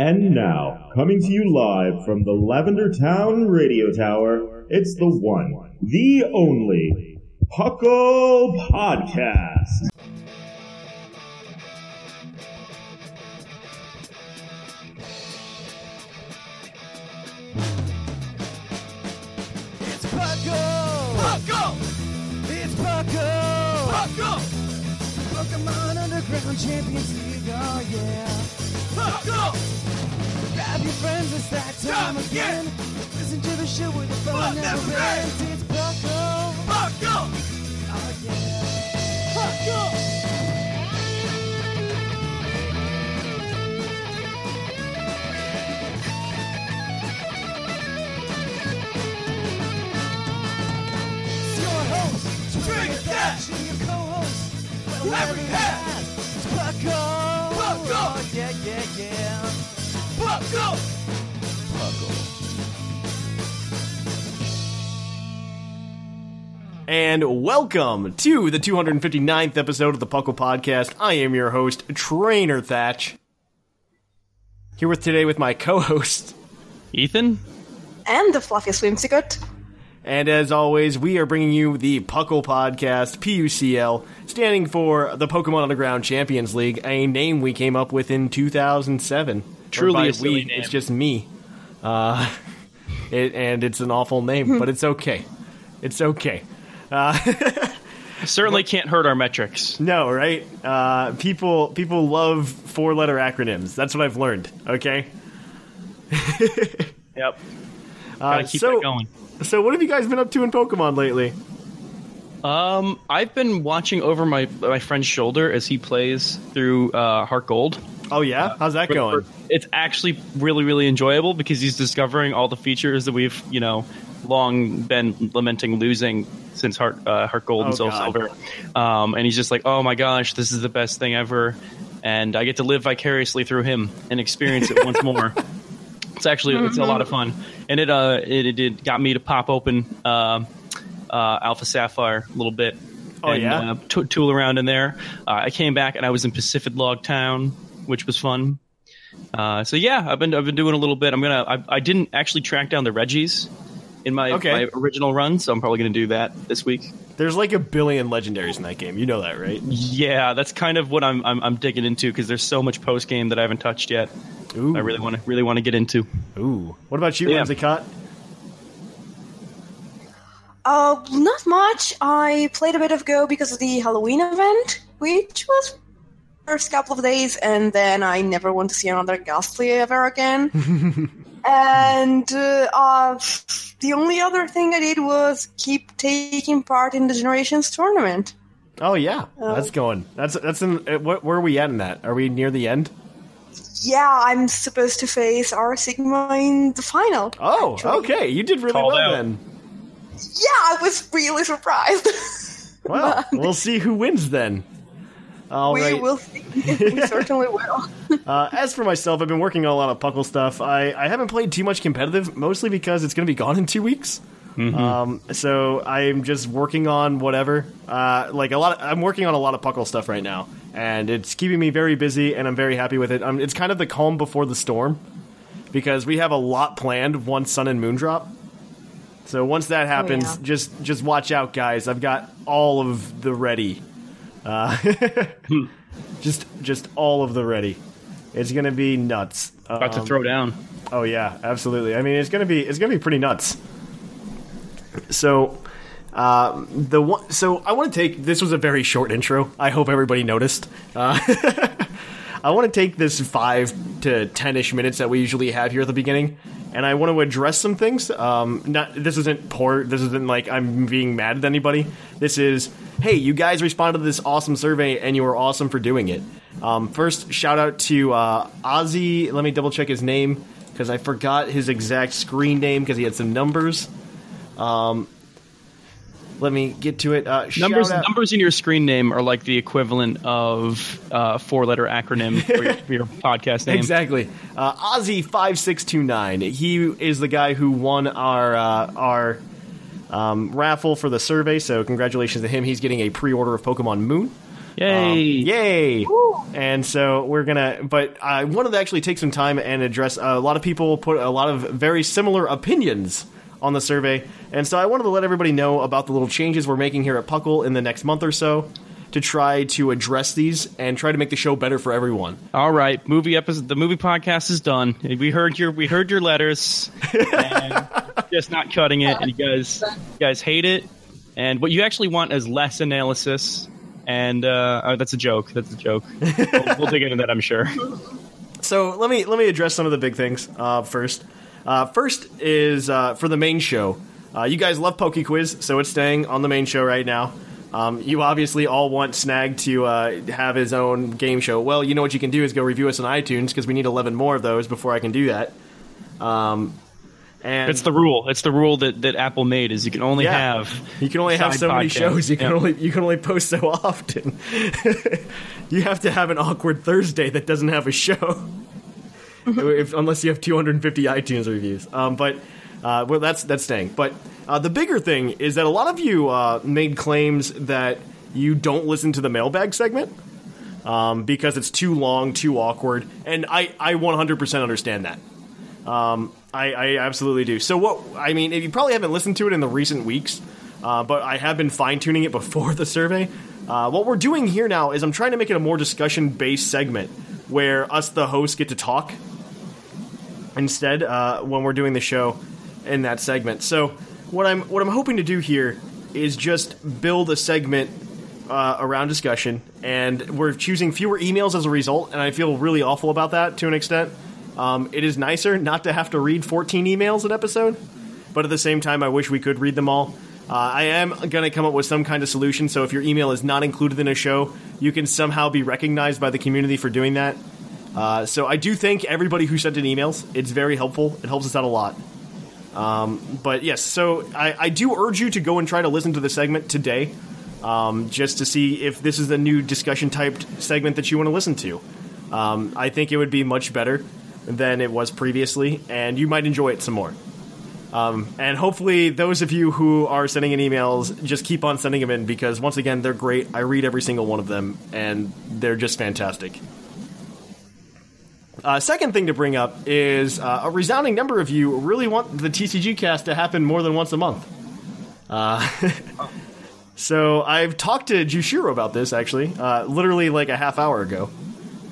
And now, coming to you live from the Lavender Town Radio Tower, it's the one, the only, Puckle Podcast. It's Puckle! Puckle! It's Puckle! Puckle! Pokemon Underground Champions League, oh yeah! Puckle! Grab your friends, it's that time again! Listen to the show with the fun never ends! It's Puckle! Puckle! Oh yeah! Puckle! It's your host, Drink That! And your co-host, Larry Hat! It's Puckle! Puckle! Oh, yeah, yeah, yeah! Puckle! And welcome to the 259th episode of the Puckle Podcast. I am your host, Trainer Thatch. Here with today with my co-host, Ethan? and the fluffy Whimsicott. And as always, we are bringing you the Puckle Podcast, PUCL, standing for the Pokemon Underground Champions League, a name we came up with in 2007. Truly we, name. It's just me. Uh, it, and it's an awful name, but it's okay. It's okay. Certainly can't hurt our metrics. No, right? Uh, people people love four letter acronyms. That's what I've learned. Okay. Yep. Uh, Gotta keep so, that going. So what have you guys been up to in Pokemon lately? Um, I've been watching over my my friend's shoulder as he plays through uh, Heart Gold. Oh yeah, how's that going? It's actually really really enjoyable because he's discovering all the features that we've you know long been lamenting losing since Heart uh, Heart Gold and Oh, Soul God. Silver. Um, and he's just like, oh my gosh, this is the best thing ever, and I get to live vicariously through him and experience it once more. It's actually it's a lot of fun, and it uh it, it, it got me to pop open uh, uh, Alpha Sapphire a little bit. Oh, and, yeah? uh, t- tool around in there. Uh, I came back and I was in Pacifidlog Town, which was fun. Uh, so yeah, I've been I've been doing a little bit. I'm gonna I, I didn't actually track down the Regis in my, Okay. my original run, so I'm probably gonna do that this week. There's like a billion legendaries in that game. You know that, right? Yeah, that's kind of what I'm I'm, I'm digging into because there's so much post game that I haven't touched yet. Ooh. I really want to really want to get into. Ooh. What about you, Yeah. Whimsicott? Uh, not much. I played a bit of Go because of the Halloween event, which was first couple of days, and then I never want to see another Gastly ever again. and uh, uh, the only other thing I did was keep taking part in the Generations tournament. Oh yeah, that's going. That's that's in. uh, What, where are we at in that? Are we near the end? Yeah, I'm supposed to face R Sigma in the final. Oh, actually. okay. You did really Called well out. then. Yeah, I was really surprised. Well, we'll see who wins then. All we right. will see. we certainly will. Uh, as for myself, I've been working on a lot of Puckle stuff. I, I haven't played too much competitive, mostly because it's going to be gone in two weeks. Um, so I'm just working on whatever. Uh, like a lot, of, I'm working on a lot of Puckle stuff right now, and it's keeping me very busy, and I'm very happy with it. Um, it's kind of the calm before the storm, because we have a lot planned once Sun and Moon drop. So once that happens, yeah. just just watch out, guys. I've got all of the ready. Uh, just just all of the ready. It's gonna be nuts. About to Um, throw down. Oh yeah, absolutely. I mean, it's gonna be it's gonna be pretty nuts. So, um, the one. So I want to take. This was a very short intro. I hope everybody noticed. Uh, I want to take this five to ten-ish minutes that we usually have here at the beginning, and I want to address some things. Um, not this isn't poor. This isn't like I'm being mad at anybody. This is hey, you guys responded to this awesome survey, and you were awesome for doing it. Um, first, shout out to uh, Ozzy. Let me double check his name because I forgot his exact screen name because he had some numbers. Um, let me get to it. Uh, Numbers out- numbers in your screen name are like the equivalent of uh, four letter acronym for your, for your podcast name. Exactly. Uh, Ozzy five six two nine. He is the guy who won our uh, our um, raffle for the survey. So congratulations to him. He's getting a pre order of Pokemon Moon. Yay! Um, yay! And so we're gonna, but I wanted to actually take some time and address. a lot of people put a lot of very similar opinions on the survey, and so I wanted to let everybody know about the little changes we're making here at Puckle in the next month or so to try to address these and try to make the show better for everyone. All right, movie episode. The movie podcast is done. We heard your we heard your letters, and just not cutting it. And you guys you guys hate it. And what you actually want is less analysis. And uh, oh, that's a joke. That's a joke. we'll, we'll dig into that, I'm sure. So let me let me address some of the big things uh, first. Uh, first is uh, for the main show. Uh, you guys love Poke Quiz, so it's staying on the main show right now. Um, you obviously all want Snag to uh, have his own game show. Well, you know what you can do is go review us on iTunes because we need 11 more of those before I can do that. Um, and It's the rule. It's the rule that, that Apple made is you can only Yeah. have You can only have so many shows. You can Yeah. only you can only post so often. you have to have an awkward Thursday that doesn't have a show, if, unless you have 250 iTunes reviews. Um, but uh, well, that's that's staying. But uh, the bigger thing is that a lot of you uh, made claims that you don't listen to the mailbag segment um, because it's too long, too awkward, and I I 100% understand that. Um, I, I absolutely do. So what I mean, you probably haven't listened to it in the recent weeks, uh, but I have been fine tuning it before the survey. Uh, what we're doing here now is I'm trying to make it a more discussion based segment where us the hosts get to talk instead uh, when we're doing the show in that segment. So what I'm what I'm hoping to do here is just build a segment uh, around discussion, and we're choosing fewer emails as a result, and I feel really awful about that to an extent. Um, it is nicer not to have to read 14 emails an episode, but at the same time, I wish we could read them all. Uh, I am going to come up with some kind of solution, so if your email is not included in a show, you can somehow be recognized by the community for doing that. Uh, so I do thank everybody who sent in emails. It's very helpful. It helps us out a lot. Um, but yes, so I, I do urge you to go and try to listen to the segment today, um, just to see if this is the new discussion typed segment that you want to listen to. Um, I think it would be much better than it was previously, and you might enjoy it some more. Um, and hopefully, those of you who are sending in emails just keep on sending them in because, once again, they're great. I read every single one of them, and they're just fantastic. Uh, second thing to bring up is uh, a resounding number of you really want the TCG cast to happen more than once a month. Uh, so I've talked to Jushiro about this actually, uh, literally like a half hour ago,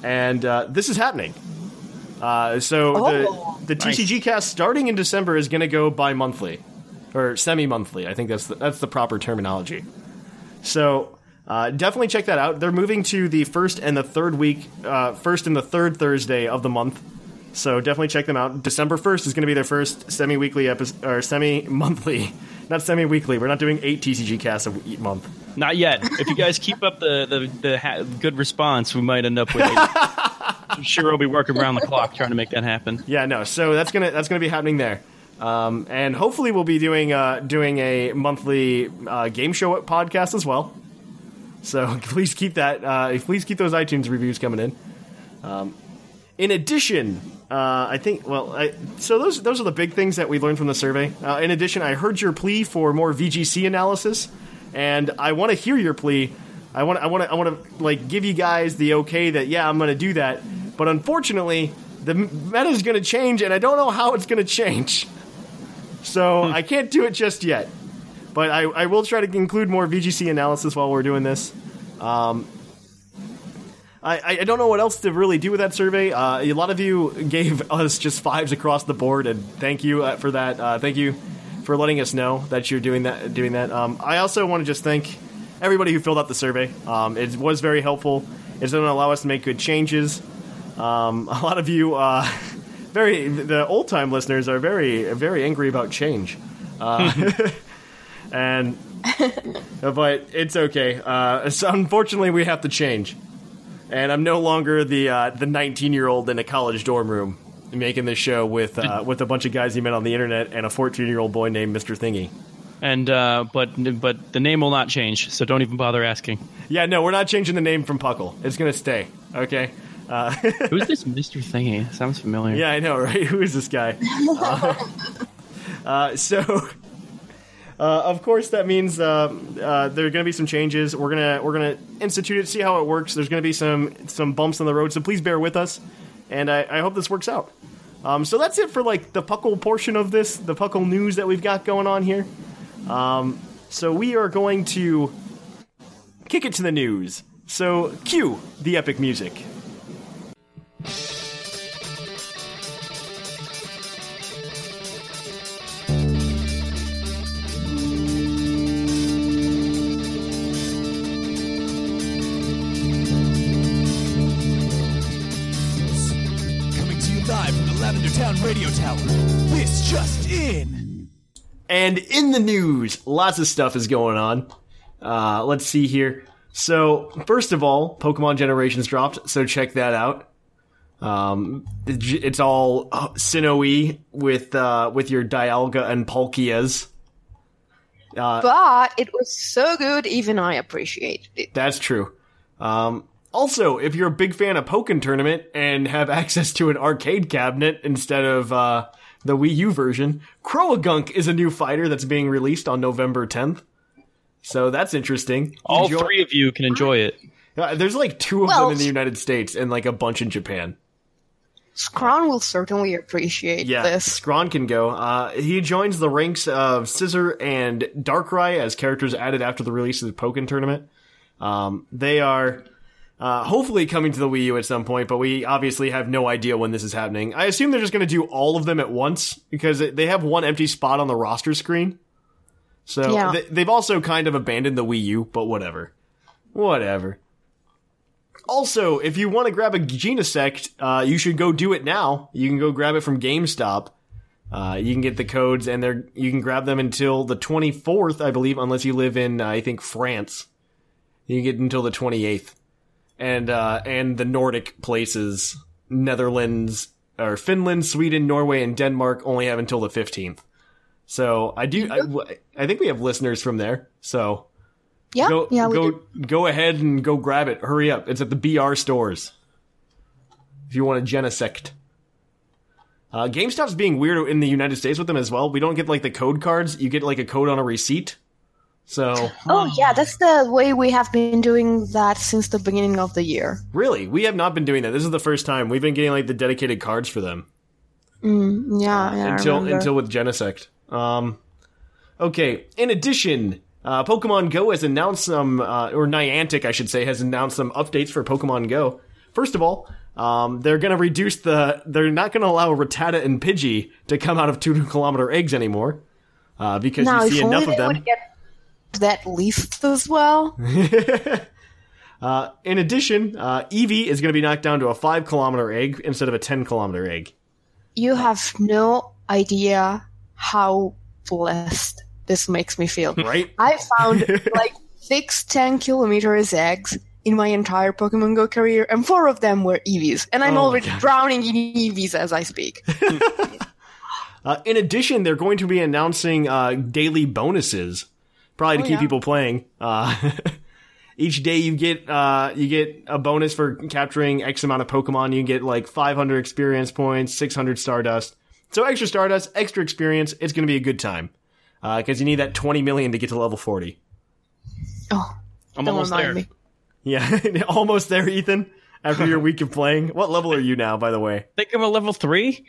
and uh, this is happening. Uh, so Oh. the the TCG cast starting in December is going to go bi-monthly or semi-monthly. I think that's the, that's the proper terminology. So uh, definitely check that out. They're moving to the first and the third week, uh, first and the third Thursday of the month. So definitely check them out. December first is going to be their first semi-weekly episode or semi-monthly, not semi-weekly. We're not doing eight TCG casts a w- month. Not yet. If you guys keep up the the, the ha- good response, we might end up with. I'm sure we'll be working around the clock trying to make that happen. Yeah, no. So that's gonna that's gonna be happening there, um, and hopefully we'll be doing uh, doing a monthly uh, game show podcast as well. So please keep that. Uh, please keep those iTunes reviews coming in. Um, in addition, uh, I think well, I, so those those are the big things that we learned from the survey. Uh, in addition, I heard your plea for more VGC analysis, and I want to hear your plea. I want I want to I want to like give you guys the okay that yeah I'm going to do that. But unfortunately, the meta is going to change, and I don't know how it's going to change. So I can't do it just yet. But I, I will try to include more VGC analysis while we're doing this. Um, I, I don't know what else to really do with that survey. Uh, a lot of you gave us just fives across the board, and thank you uh, for that. Uh, thank you for letting us know that you're doing that. Doing that. Um, I also want to just thank everybody who filled out the survey. Um, it was very helpful. It's going to allow us to make good changes. Um, a lot of you, uh, very the old time listeners, are very very angry about change, uh, and but it's okay. Uh, so unfortunately, we have to change, and I'm no longer the uh, the 19 year old in a college dorm room making this show with uh, with a bunch of guys he met on the internet and a 14 year old boy named Mr. Thingy. And uh, but but the name will not change, so don't even bother asking. Yeah, no, we're not changing the name from Puckle. It's gonna stay. Okay. Uh, Who's this Mister Thingy? Sounds familiar. yeah, I know, right? Who is this guy? Uh, uh, so, uh, of course, that means uh, uh, there are going to be some changes. We're gonna we're gonna institute it, see how it works. There's going to be some some bumps on the road, so please bear with us. And I, I hope this works out. Um, so that's it for like the Puckle portion of this, the Puckle news that we've got going on here. Um, so we are going to kick it to the news. So cue the epic music. And in the news, lots of stuff is going on. Uh, let's see here. So, first of all, Pokemon Generations dropped, so check that out. Um, it's all uh, Sinnoh with uh, with your Dialga and Palkias. But it was so good, even I appreciated it. That's true. Um, also, if you're a big fan of Pokken Tournament and have access to an arcade cabinet instead of uh, the Wii U version, Croagunk is a new fighter that's being released on November 10th. So that's interesting. All Enjoy- three of you can enjoy it. Uh, There's like two of Well- them in the United States and like a bunch in Japan. Scron will certainly appreciate Yeah, this. Scrawn can go. Uh, he joins the ranks of Scizor and Darkrai as characters added after the release of the Pokken Tournament. Um, they are uh, hopefully coming to the Wii U at some point, but we obviously have no idea when this is happening. I assume they're just going to do all of them at once because they have one empty spot on the roster screen. So Yeah. they, they've also kind of abandoned the Wii U, but whatever. Whatever. Also, if you want to grab a Genesect, uh, you should go do it now. You can go grab it from GameStop. Uh, you can get the codes, and they're you can grab them until the 24th, I believe, unless you live in uh, I think France. You can get until the 28th, and uh, and the Nordic places, Netherlands or Finland, Sweden, Norway, and Denmark only have until the 15th. So I do I, I think we have listeners from there. So Yeah, go yeah, go do. go ahead and go grab it. Hurry up! It's at the BR stores. If you want a Genesect. Uh, GameStop's being weird in the United States with them as well. We don't get like the code cards. You get like a code on a receipt. So Oh yeah, that's the way we have been doing that since the beginning of the year. really, we have not been doing that. This is the first time we've been getting like the dedicated cards for them. Mm, yeah, yeah, until until with Genesect. Um, okay. In addition, uh, Pokemon Go has announced some, uh, or Niantic, I should say, has announced some updates for Pokemon Go. First of all, um, they're going to reduce the. They're not going to allow Rattata and Pidgey to come out of two kilometer eggs anymore, uh, because now, you see enough of them. would get that list as well. Uh, in addition, uh, Eevee is going to be knocked down to a five kilometer egg instead of a ten kilometer egg. you have no idea how blessed this makes me feel. Right? I found like six 10 kilometers eggs in my entire Pokemon Go career, and four of them were Eevees. And I'm Oh already drowning in Eevees as I speak. Uh, in addition, they're going to be announcing uh, daily bonuses, probably to Oh, keep yeah. people playing. Uh, each day you get uh, you get a bonus for capturing X amount of Pokemon. You get like 500 experience points, 600 Stardust. So extra Stardust, extra experience. It's going to be a good time because you need that 20 million to get to level 40. Oh, I'm almost there. me. Yeah, almost there, Ethan. After your week of playing, what level are you now? By the way. think I'm a level three.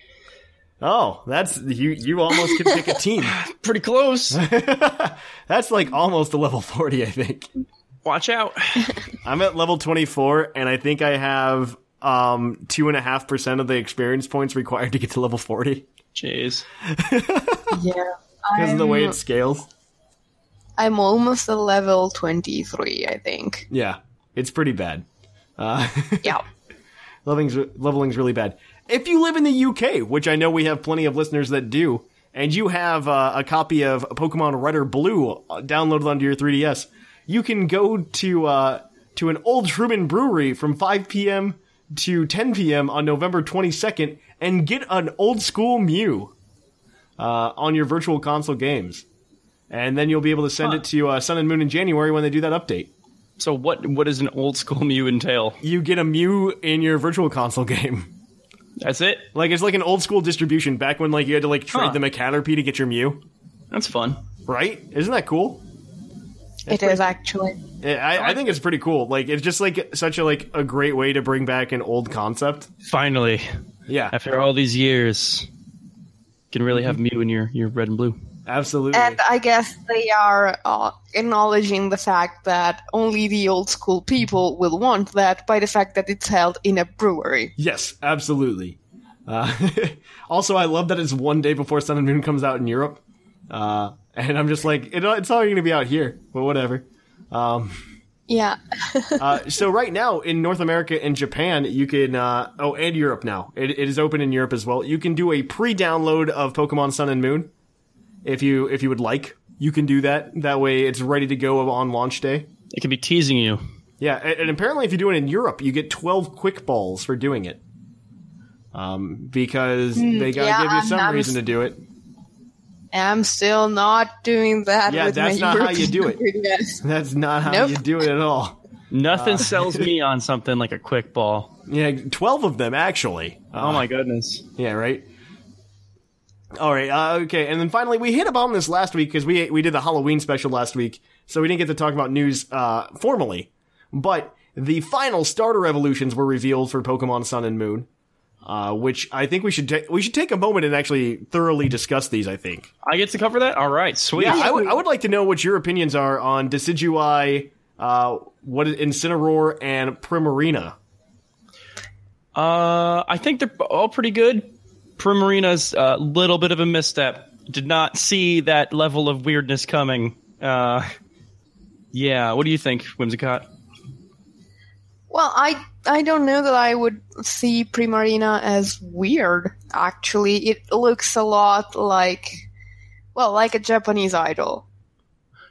Oh, that's you. You almost can pick a team. Pretty close. That's like almost a level 40, I think. Watch out. I'm at level 24, and I think I have um two and a half percent of the experience points required to get to level 40 Jeez. Yeah. because of the way it scales. I'm almost a level 23, I think. Yeah, it's pretty bad. Uh, Yeah. leveling's leveling's really bad. If you live in the UK, which I know we have plenty of listeners that do, and you have uh, a copy of Pokemon Red or Blue uh, downloaded onto your 3DS, you can go to uh, to an old Truman Brewery from 5 p.m. to 10 p.m. on November 22nd and get an old school Mew uh, on your Virtual Console games, and then you'll be able to send it to uh, Sun and Moon in January when they do that update. So what what does an old school Mew entail? You get a Mew in your Virtual Console game. That's it. Like it's like an old school distribution back when like you had to like trade Huh. them a Caterpie to get your Mew, That's fun. right? Isn't that cool? It is actually. Yeah, I, I think it's pretty cool. Like it's just like such a like a great way to bring back an old concept. Finally, Yeah, after all these years, you can really mm-hmm. have Mew in your your red and blue. Absolutely. And I guess they are uh, acknowledging the fact that only the old school people will want that by the fact that it's held in a brewery. yes, absolutely. Uh, also, I love that it's one day before Sun and Moon comes out in Europe, uh, and I'm just like, it, it's already going to be out here, but whatever. Um, Yeah. uh, so right now in North America and Japan, you can uh, oh, and Europe now. It, it is open in Europe as well. You can do a pre-download of Pokemon Sun and Moon if you if you would like. You can do that. That way, it's ready to go on launch day. It can be teasing you. Yeah, and, and apparently, if you do it in Europe, you get twelve quick balls for doing it. Um, because hmm, they gotta yeah, give you I'm- some I'm reason to do it. I'm still not doing that Yeah, with that's my not how you do it. European 3DS. That's not how Nope. you do it at all. Nothing uh, sells me on something like a quick ball. Yeah, twelve of them actually. Oh my uh, goodness. Yeah, right. All right. Uh, okay, and then finally, we hit upon this last week because we we did the Halloween special last week, so we didn't get to talk about news uh, formally. But the final starter evolutions were revealed for Pokemon Sun and Moon, uh, which I think we should ta- we should take a moment and actually thoroughly discuss these. I think. I get to cover that. All right, sweet. Yeah, I would I would like to know what your opinions are on Decidueye, uh, what is Incineroar, and Primarina. Uh, I think they're all pretty good. Primarina's a little bit of a misstep. Did not see that level of weirdness coming. Uh, yeah. What do you think, Whimsicott? Well, I I don't know that I would see Primarina as weird. Actually, it looks a lot like, well, like a Japanese idol.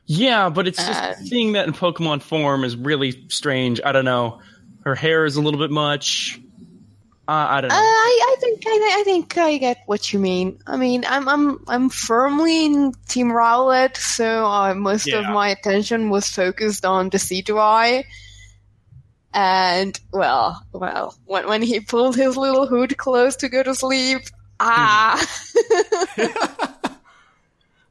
Yeah, but it's just Uh, seeing that in Pokemon form is really strange. I don't know. Her hair is a little bit much. Uh, I don't Uh, know. I, I think I, I think I get what you mean. I mean, I'm I'm I'm firmly in Team Rowlet, so uh, most of my attention was focused on the Decidueye. And well, well, when when he pulled his little hood close to go to sleep, ah,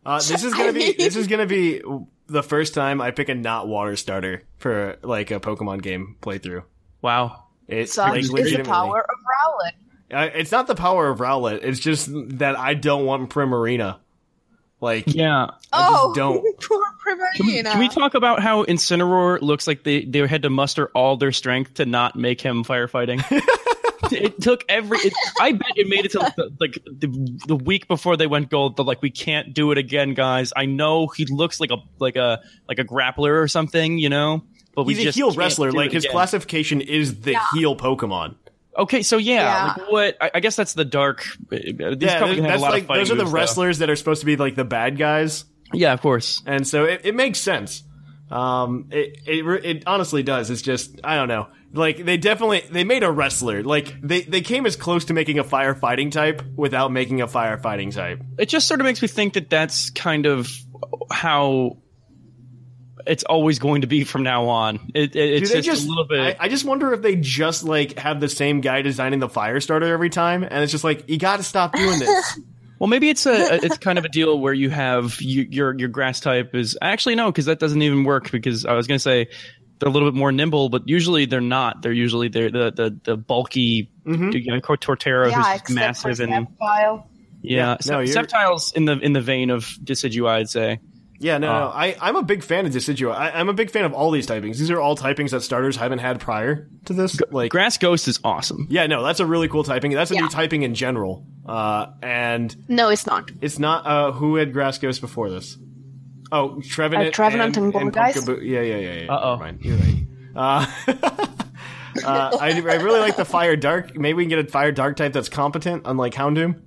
Uh, this is gonna be this is gonna be the first time I pick a not water starter for like a Pokemon game playthrough. wow. It's such like is the legitimately. power of Rowlet. Uh, it's not the power of Rowlet. It's just that I don't want Primarina. Like Yeah. I just oh, don't. poor Can we, Primarina. can we talk about how Incineroar looks like they, they had to muster all their strength to not make him firefighting? it took every. It, I bet it made it to like the, like the, the week before they went gold. They're like, we can't do it again, guys. I know he looks like a like a like a grappler or something, you know. But we he's a just heel wrestler. Like his again. classification is the heel Pokemon. Okay, so yeah, Yeah. like what? I, I guess that's the dark. uh, These Yeah, probably there's- have that's a lot like of those are the moves, though. wrestlers that are supposed to be like the bad guys, Yeah, of course. and so it, it makes sense. Um, it, it it honestly does. It's just I don't know. Like they definitely they made a wrestler. Like they they came as close to making a firefighting type without making a firefighting type. it just sort of makes me think that that's kind of how it's always going to be from now on. It, it, it's just, just a little bit. I, I just wonder if they just like have the same guy designing the fire starter every time, and it's just like you got to stop doing this. well, maybe it's a it's kind of a deal where you have you, your your grass type is actually no, because that doesn't even work. Because I was going to say they're a little bit more nimble, but usually they're not. They're usually they're the the, the bulky Mm-hmm. you know, Torterra yeah, who's massive and Sceptile. yeah, Yeah, no, Se- Sceptile's in the in the vein of Decidueye, I'd say. Yeah, no, Uh. no. I, I'm a big fan of Decidueye. I, I'm a big fan of all these typings. These are all typings that starters haven't had prior to this. Like, Grass Ghost is awesome. yeah, no, that's a really cool typing. That's a Yeah. new typing in general. Uh, and No, it's not. it's not uh, who had Grass Ghost before this. Oh, Trevenant, Uh, Trevenant and Gourgeist? Pumpkaboo- Yeah, yeah, yeah. yeah. Uh-oh. Mind. You're right. Uh, uh, I, I really like the Fire Dark. Maybe we can get a Fire Dark type that's competent, unlike Houndoom.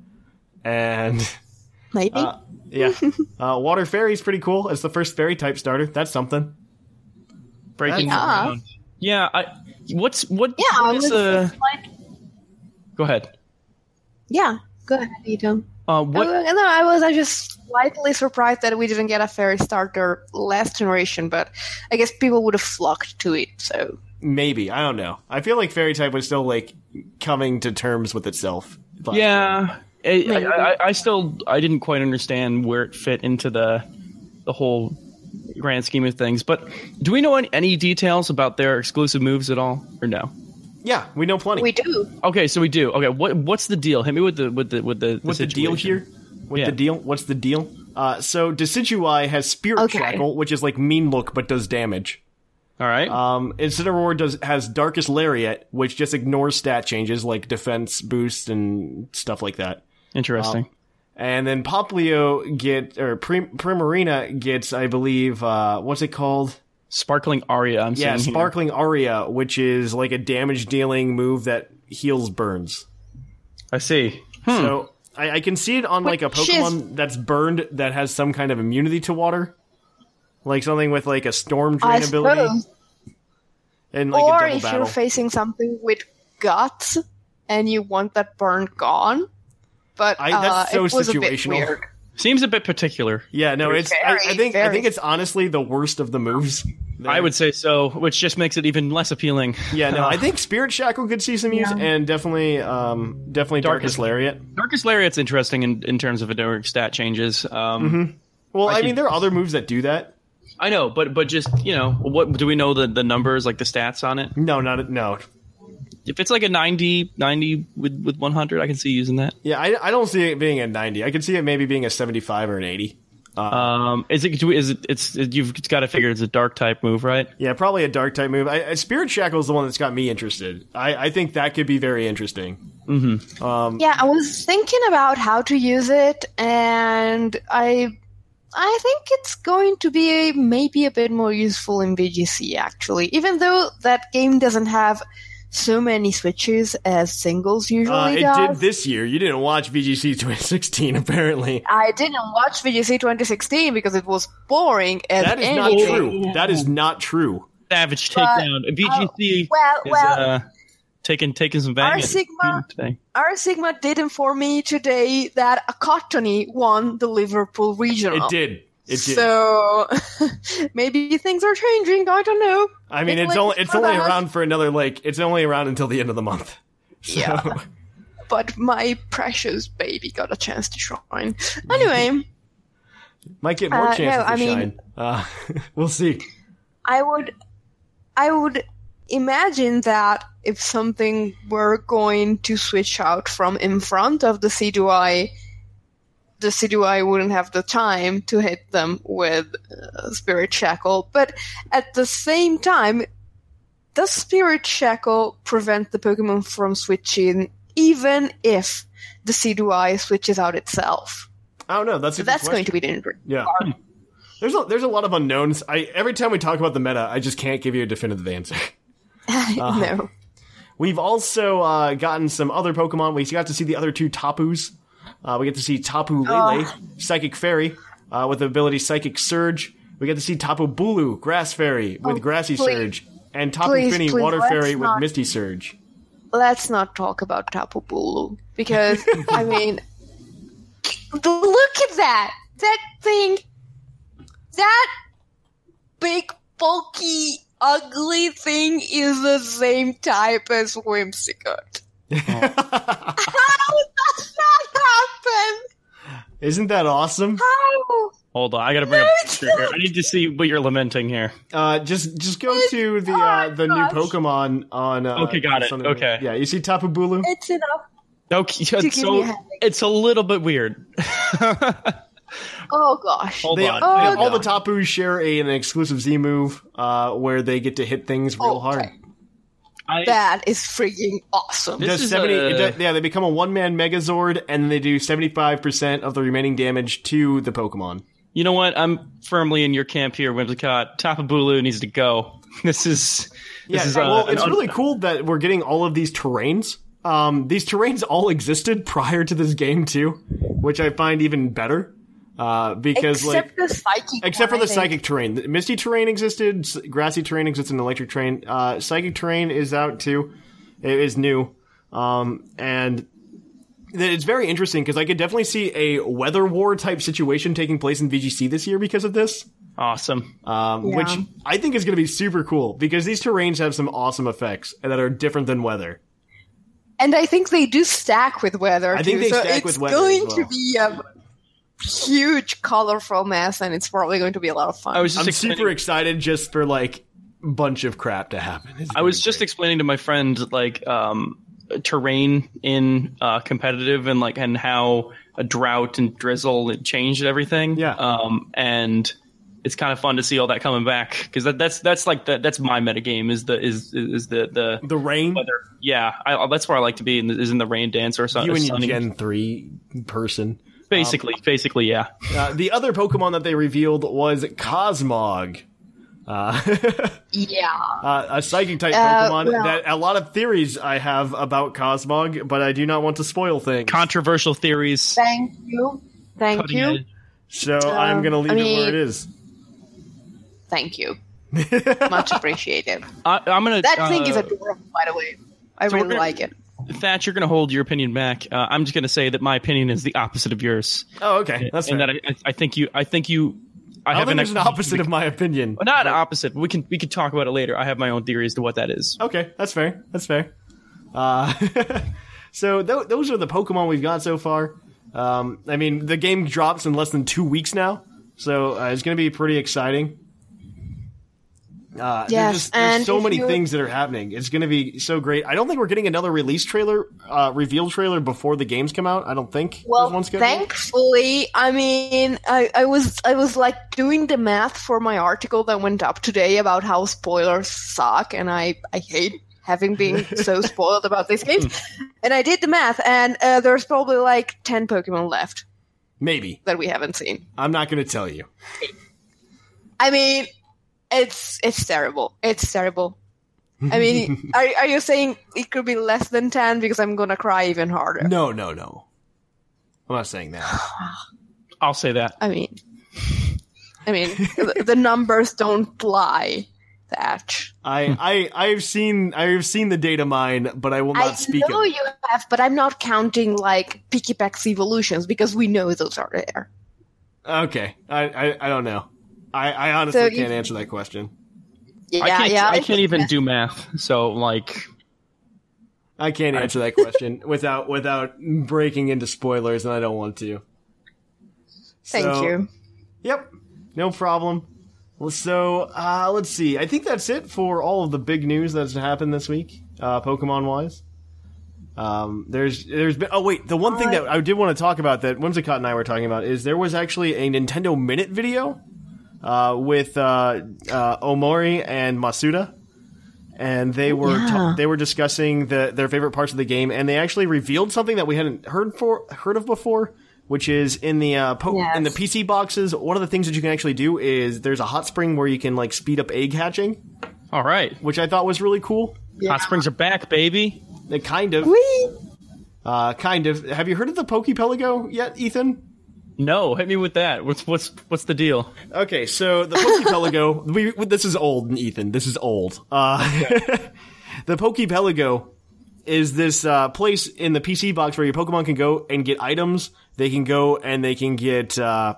And Maybe. Uh, yeah. uh, Water Fairy's pretty cool. It's the first fairy type starter. That's something. Breaking Yeah. ground. Yeah. I. What's what? yeah, I what was uh, like, Go ahead. yeah. Go ahead, Ethan. Uh, what? Uh, no, I was I just slightly surprised that we didn't get a fairy starter last generation, but I guess people would have flocked to it. So Maybe. I don't know. I feel like fairy type was still like coming to terms with itself. Yeah, year. Yeah, I, I, I, I still I didn't quite understand where it fit into the the whole grand scheme of things. But do we know any, any details about their exclusive moves at all, or no? Yeah, we know plenty. we do. Okay, so we do. Okay, what what's the deal? Hit me with the with the with the What's the deal here? What Yeah. the deal? What's the deal? Uh, so Decidueye has Spirit Okay. Shackle, which is like mean look but does damage. All right. Um, Incineroar does has Darkest Lariat, which just ignores stat changes like defense boost and stuff like that. Interesting. And then Poplio get or Prim- Primarina gets, I believe, uh, what's it called? Sparkling Aria. I'm Yeah, seeing here. Sparkling Aria, which is like a damage dealing move that heals burns. I see. So I, I can see it on like a Which is- Pokemon that's burned that has some kind of immunity to water, like something with like a storm drain I ability suppose. and like or double if battle. you're facing something with guts and you want that burn gone. But I- uh, that's so it was a bit situational. weird. Seems a bit particular. yeah, no, it's. I, I Very, think I think it's honestly the worst of the moves. I would say so, which just makes it even less appealing. Yeah, no, I think Spirit Shackle could see some use, Yeah. and definitely, um, definitely Darkest, Darkest- Lariat. Darkest Lariat's interesting in, in terms of a their stat changes. Um, Well, I, could- mean, there are other moves that do that. I know, but but just you know, what do we know the the numbers like the stats on it? No, not no. If it's like a 90, 90 with with one hundred, I can see using that. Yeah, I, I don't see it being a ninety. I can see it maybe being a seventy-five or an eighty. Uh, um, is it? do we- Is it? It's you've got to figure it's a dark type move, right? Yeah, probably a dark type move. I, I- Spirit Shackle is the one that's got me interested. I, I think that could be very interesting. Mm-hmm. Um, yeah, I was thinking about how to use it, and I, I think it's going to be maybe a bit more useful in VGC. Actually, even though that game doesn't have so many switches as singles usually Uh, it does. did this year. You didn't watch VGC 2016, apparently. I didn't watch VGC 2016 because it was boring as That is not anything. true. That is not true. Savage But- takedown. VGC well, is well, uh, taking taking some Our banging Sigma- today. our Sigma did inform me today that a Cottonee won the Liverpool regional. It did. So maybe things are changing. I don't know. I mean, it's only it's only Starbucks. around for another like it's only around until the end of the month. So, Yeah. But my precious baby got a chance to shine. Anyway, might get more Uh, chances no, to I mean- shine. Uh, we'll see. I would, I would imagine that if something were going to switch out from in front of Decidueye, Decidueye wouldn't have the time to hit them with uh, Spirit Shackle. But at the same time, does Spirit Shackle prevent the Pokemon from switching, even if Decidueye switches out itself? I don't know. That's good That's going to be interesting Yeah. There's a, there's a lot of unknowns. I every time we talk about the meta, I just can't give you a definitive answer. no. We've also uh, gotten some other Pokemon. We got to see the other two Tapus. Uh, we get to see Tapu Lele, Psychic Fairy, uh, with the ability Psychic Surge. We get to see Tapu Bulu, Grass Fairy, with Oh, Grassy please. Surge, and Tapu Please, Fini, please, Water Fairy, with Misty Surge. let's not talk about Tapu Bulu because I mean, look at that that thing, that big bulky ugly thing is the same type as Whimsicott. How does that happen? Isn't that awesome? How? Hold on, I gotta bring No, up a picture here. I need to see what you're lamenting here. Uh, just just go to the oh uh, my the new. Pokemon on. Uh, Okay, got it. Okay. Yeah, you see Tapu Bulu? It's enough. Okay, give it's, me a so, it's a little bit weird. Oh gosh. Hold They, on. Oh, they- all the Tapus share a, an exclusive Z move uh, where they get to hit things real Oh, hard. okay. I, That is freaking awesome. This does 70 a- it does- yeah they become a one man megazord and they do 75% of the remaining damage to the pokemon you know what? I'm firmly in your camp here, Whimsicott. Tapu Bulu needs to go. This is this yeah is uh, well an it's un- really cool that we're getting all of these terrains um, these terrains all existed prior to this game too which I find even better. Uh, because Except like the psychic. except for one, the think. psychic terrain, The misty terrain existed, grassy terrain exists, and electric terrain. Uh, psychic terrain is out too. It is new, um, and it's very interesting because I could definitely see a weather war type situation taking place in VGC this year because of this. Awesome. um, Yeah. which I think is going to be super cool because these terrains have some awesome effects that are different than weather. And I think they do stack with weather. I think too, they so stack it's with weather It's going as to be a huge, colorful mess, and it's probably going to be a lot of fun. I was just I'm explaining, super excited just for like bunch of crap to happen. It's I was gonna just great. explaining to my friend like um, terrain in uh, competitive and like and how a drought and drizzle it changed everything. Yeah. Um, and it's kind of fun to see all that coming back because that, that's that's like the, that's my metagame is the is is the the the rain. weather. Yeah, I, that's where I like to be in the, is in the rain dance or something. You and your Gen three person. Basically, basically, yeah. Uh, the other Pokemon that they revealed was Cosmog. Uh, yeah. uh, a psychic type Uh, Pokemon well- that a lot of theories I have about Cosmog, but I do not want to spoil things. Controversial theories. Thank you. Thank cutting you. edge. so I'm going to leave I it where it is. Thank you. Much appreciated. I, I'm gonna. That thing is uh, adorable, by the way. I so really gonna- like it. Thatch, you're going to hold your opinion back. Uh, I'm just going to say that my opinion is the opposite of yours, Oh, okay. That's and fair. that I, I think you, I think you, I, I have an an opposite of my opinion. Well, not opposite. But we can we can talk about it later. I have my own theory as to what that is. Okay, that's fair. That's fair. Uh, so th- those are the Pokemon we've got so far. Um, I mean, the game drops in less than two weeks now, so uh, it's going to be pretty exciting. Uh, there's Yes, just- there's so many things that are happening. It's going to be so great. I don't think we're getting another release trailer, uh, reveal trailer before the games come out. I don't think Well, thankfully, I mean, I, I was I was like doing the math for my article that went up today about how spoilers suck, and I I hate having been so spoiled about these games. And I did the math, and uh, there's probably like ten Pokemon left Maybe that we haven't seen. I'm not going to tell you. I mean, it's it's terrible. It's terrible. I mean, are are you saying it could be less than ten? Because I'm gonna cry even harder. No, no, no. I'm not saying that. I'll say that. I mean, I mean, the, the numbers don't lie. Thatch. I, I, I've seen, I've seen the data mine, but I will not I speak know of you have, but I'm not counting like Pikipek's evolutions because we know those are there. Okay, I, I, I don't know. I, I honestly So can't you- answer that question. Yeah, I can't. yeah. I can't even do math. So like, I can't answer that question without without breaking into spoilers, and I don't want to. Thank So- you. Yep, no problem. Well, so uh, let's see. I think that's it for all of the big news that's happened this week, uh, Pokemon wise. Um, there's there's been oh wait the one thing that I did want to talk about that Whimsicott and I were talking about is there was actually a Nintendo Minute video uh, with uh, uh, Ohmori and Masuda, and they were ta- they were discussing the their favorite parts of the game, and they actually revealed something that we hadn't heard for heard of before, which is in the uh, po- Yes. in the PC boxes. One of the things that you can actually do is there's a hot spring where you can like speed up egg hatching, all right, which I thought was really cool. hot springs are back, baby. It kind of, Whee! uh, kind of. Have you heard of the Pokepelago yet, Ethan? No, hit me with that. What's what's what's the deal? Okay, so the Pokepelago. we this is old, Ethan. This is old. Uh, the Pokepelago is this uh, place in the PC box where your Pokemon can go and get items. They can go and they can get. Uh,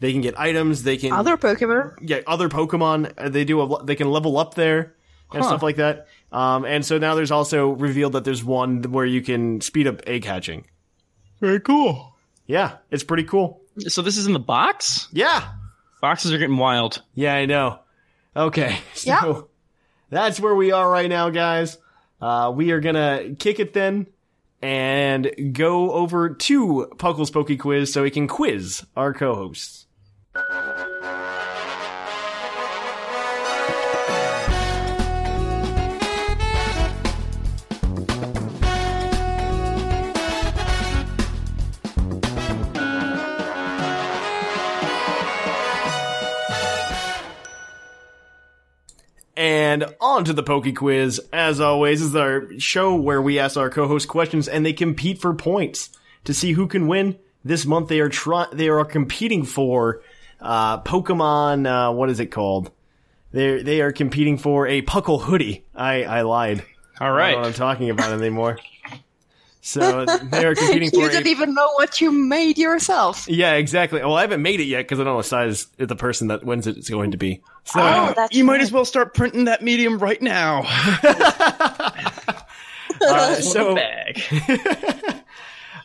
they can get items. They can Other Pokemon. Yeah, other Pokemon. Uh, They do. A, they can level up there and stuff like that. Um, and so now there's also revealed that there's one where you can speed up egg hatching. Very cool. Yeah, it's pretty cool. So this is in the box. Yeah, Boxes are getting wild. Yeah, I know. Okay, so Yeah. that's where we are right now, guys. Uh, we are gonna kick it then and go over to Puckle's Poke Quiz so he can quiz our co-hosts. And on to the Poke Quiz. As always, is our show where we ask our co-host questions and they compete for points. to see who can win. This month they are try- they are competing for uh, Pokemon. Uh, what is it called? They they are competing for a Puckle hoodie. I I lied. All I don't know what I'm right. talking about anymore. So they are competing You for. didn't A, even know what you made yourself. yeah, exactly. Well, I haven't made it yet because I don't know what size the person that wins it is going to be. So Oh, that's You might as well start printing that medium right now. uh, so Bag. uh,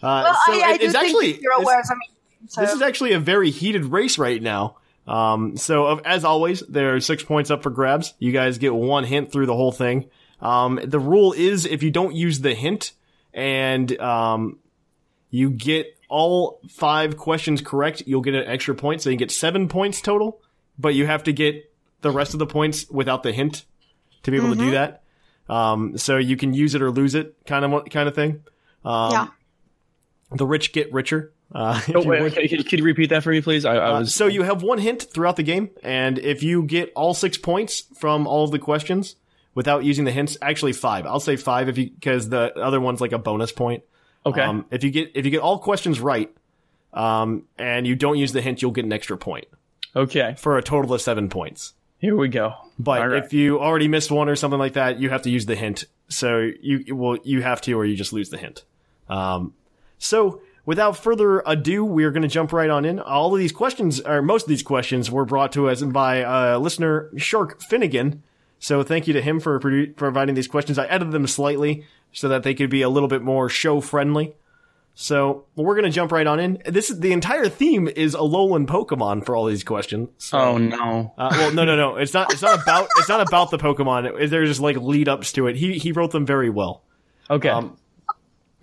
Well, so I, I it- do it's think actually you're aware of me. So. This is actually a very heated race right now. Um, so of- as always, there are six points up for grabs. You guys get one hint through the whole thing. Um, the rule is if you don't use the hint and um, you get all five questions correct, you'll get an extra point. So you get seven points total, but you have to get the rest of the points without the hint to be able to do that. Um, so you can use it or lose it, kind of kind of thing. Um, yeah. The rich get richer. Uh, Oh, you wait, okay, could, could you repeat that for me, please? I, I Uh, was so you have one hint throughout the game, and if you get all six points from all of the questions without using the hints, actually five. I'll say five if you because the other one's like a bonus point. okay. Um, if you get if you get all questions right, um, and you don't use the hint, you'll get an extra point okay. for a total of seven points. Here we go. But right. if you already missed one or something like that, you have to use the hint. So you well you have to, or you just lose the hint. Um, so without further ado, we are going to jump right on in. All of these questions, or most of these questions, were brought to us by uh, listener Shark Finnegan. So thank you to him for produ- providing these questions. I edited them slightly so that they could be a little bit more show friendly. So we're going to jump right on in. This the entire theme is Alolan Pokemon for all these questions. So- oh no. uh, well, no, no, no. It's not. It's not about. It's not about the Pokemon. It- There's just like lead ups to it. He he wrote them very well. Okay. Um,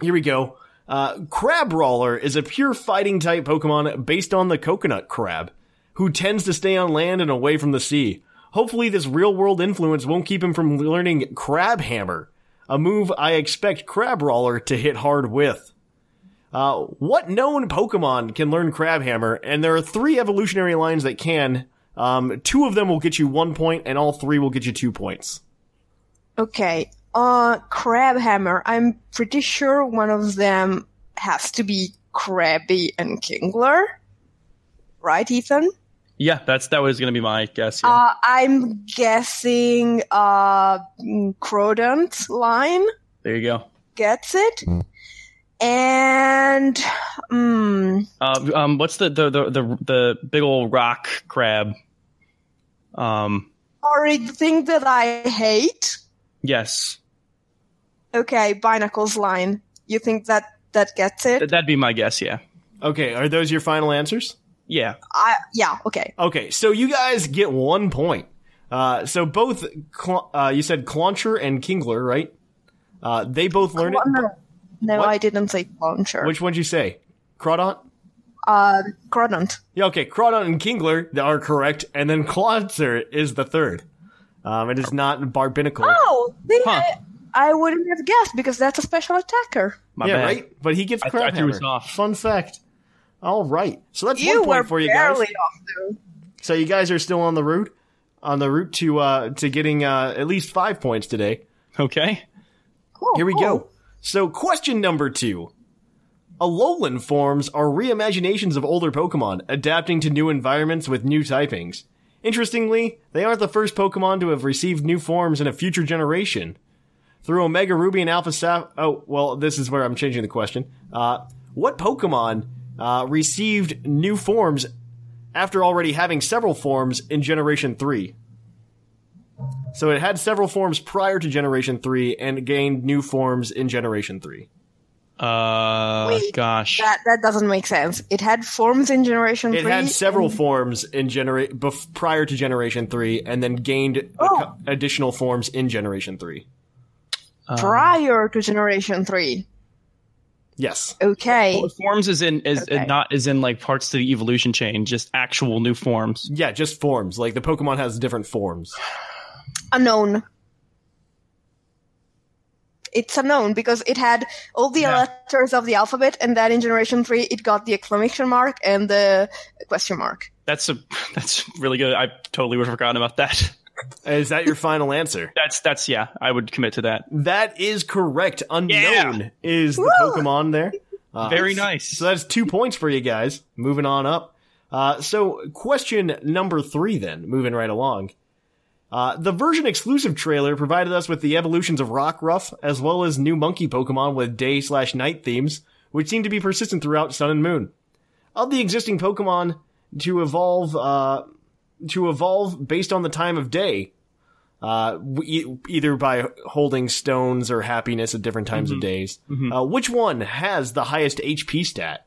Here we go. Uh, Crabrawler is a pure fighting type Pokemon based on the coconut crab, who tends to stay on land and away from the sea. Hopefully, this real world influence won't keep him from learning Crab Hammer, a move I expect Crabrawler to hit hard with. Uh, what known Pokemon can learn Crab Hammer? And there are three evolutionary lines that can. Um, two of them will get you one point, and all three will get you two points. Okay. Uh, Crabhammer. I'm pretty sure one of them has to be Krabby and Kingler. Right, Ethan? Yeah, that's that was gonna be my guess. Yeah. Uh, I'm guessing, uh, mm, Crawdaunt line there you go. gets it. And, mm, Uh, um, what's the the, the the the big old rock crab? Um, or the thing that I hate. yes, Okay, Binacle's line. You think that that gets it? That'd be my guess. Yeah, Okay, are those your final answers? Yeah. I, yeah, okay. Okay, so you guys get one point. Uh, so both, Cl- uh, you said Clauncher and Kingler, right? Uh, they both learned Well, it. no, no, What? I didn't say launcher. Which one'd you say? Crawdaunt? uh, Crawdaunt. Yeah, okay, Crawdaunt and Kingler are correct, and then Clauncher is the third. Um, it is not Barbaracle. Oh, then Huh. I, I wouldn't have guessed because that's a special attacker. My yeah, bad. right? But he gets I- I threw us off. Fun fact. All right. So that's You one point for you guys. barely off though. So you guys are still on the route, on the route to uh, to getting uh, at least five points today. Okay. Cool, Here we cool. go. So question number two. Alolan forms are reimaginations of older Pokemon, adapting to new environments with new typings. Interestingly, they aren't the first Pokemon to have received new forms in a future generation. Through Omega Ruby and Alpha Sapphire. Oh, well, this is where I'm changing the question. Uh, what Pokemon uh, received new forms after already having several forms in Generation 3? So it had several forms prior to Generation 3 and gained new forms in Generation 3. Uh, Wait, gosh. That that doesn't make sense. It had forms in Generation It Three. had several and- forms in genera- bef- prior to Generation 3 and then gained Oh. cou- additional forms in Generation 3. prior to Generation Three. Yes. Okay. Well, forms is in is Okay. not is in like parts to the evolution chain, just actual new forms. Yeah, just forms. Like the Pokemon has different forms. unknown. It's unknown because it had all the Yeah. letters of the alphabet, and then in Generation Three, it got the exclamation mark and the question mark. That's a that's really good. I totally would have forgotten about that. Is that your final answer? That's that's yeah. I would commit to that. That is correct. Unknown Yeah. is the Woo! Pokemon there. Uh, Very nice. So that's two points for you guys. Moving on up. Uh, so question number three then, moving right along. Uh, the version exclusive trailer provided us with the evolutions of Rockruff, as well as new monkey Pokemon with day slash night themes, which seem to be persistent throughout Sun and Moon. Of the existing Pokemon to evolve, uh, to evolve based on the time of day, uh, e- either by holding stones or happiness at different times of days. Uh, which one has the highest HP stat?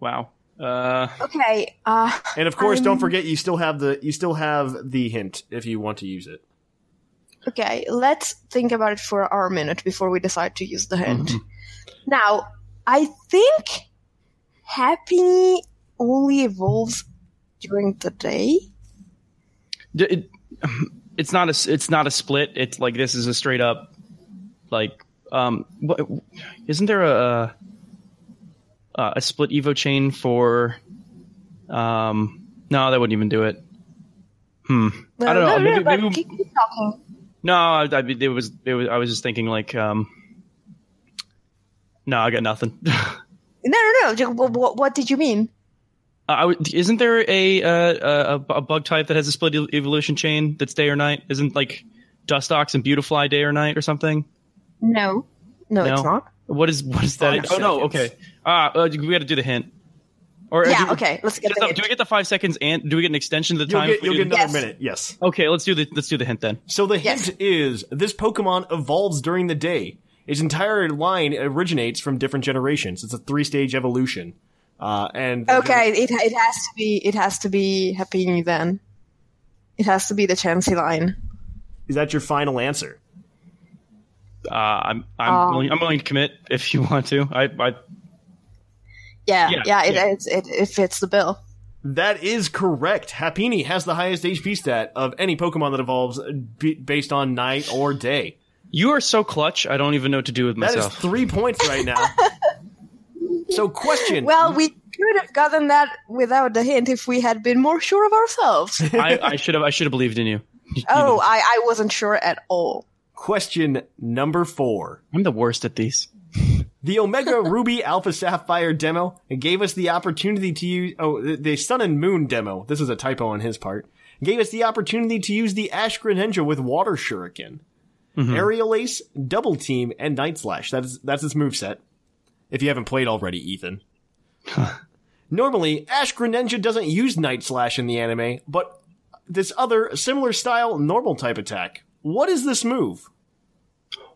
Wow. Uh, Okay. Uh, And of course, I'm- don't forget you still have the you still have the hint if you want to use it. okay. Let's think about it for our minute before we decide to use the hint. Now, I think Happiny only evolves during the day. It, it's not a it's not a split. It's like this is a straight up like um. What, isn't there a a, a split Evo chain for um? No, that wouldn't even do it. Hmm. I don't know. No, no, Maybe, but maybe keep, keep talking. no. I, I, it was it was. I was just thinking like um. No, I got nothing. No, no, no. What, what did you mean? Uh, isn't there a, uh, a a bug type that has a split evolution chain that's day or night? Isn't like Dustox and Beautifly day or night or something? No. No, No? it's not. What is what is that? Five oh no, okay. Ah, uh, we got to do the hint. Or uh, Yeah, do, okay. Let's get get the the- hint. do we get the five seconds and do we get an extension to the You'll time? get you'll get another Yes. minute. Yes. Okay, let's do the let's do the hint then. So the Yes. hint is this Pokemon evolves during the day. Its entire line originates from different generations. It's a three stage evolution. Uh, and Okay, it it has to be it has to be Happiny then. It has to be the Chansey line. is that your final answer? Uh, I'm I'm Um, willing, I'm willing to commit if you want to. I I Yeah, Yeah, yeah, it, yeah. It, it it fits the bill. That is correct. Happiny has the highest HP stat of any Pokemon that evolves b- based on night or day. you are so clutch. I don't even know what to do with myself. That is myself. three points right now. so, question. Well, we could have gotten that without the hint if we had been more sure of ourselves. I, I should have I should have believed in you. You- oh, I, I wasn't sure at all. question number four. I'm the worst at these. The Omega Ruby Alpha Sapphire demo gave us the opportunity to use, oh, the- the Sun and Moon demo. This is a typo on his part. Gave us the opportunity to use the Ash Greninja with Water Shuriken, mm-hmm. Aerial Ace, Double Team, and Night Slash. That is, that's its moveset. If you haven't played already, Ethan. Normally, Ash Greninja doesn't use Night Slash in the anime, but this other similar style normal type attack. What is this move?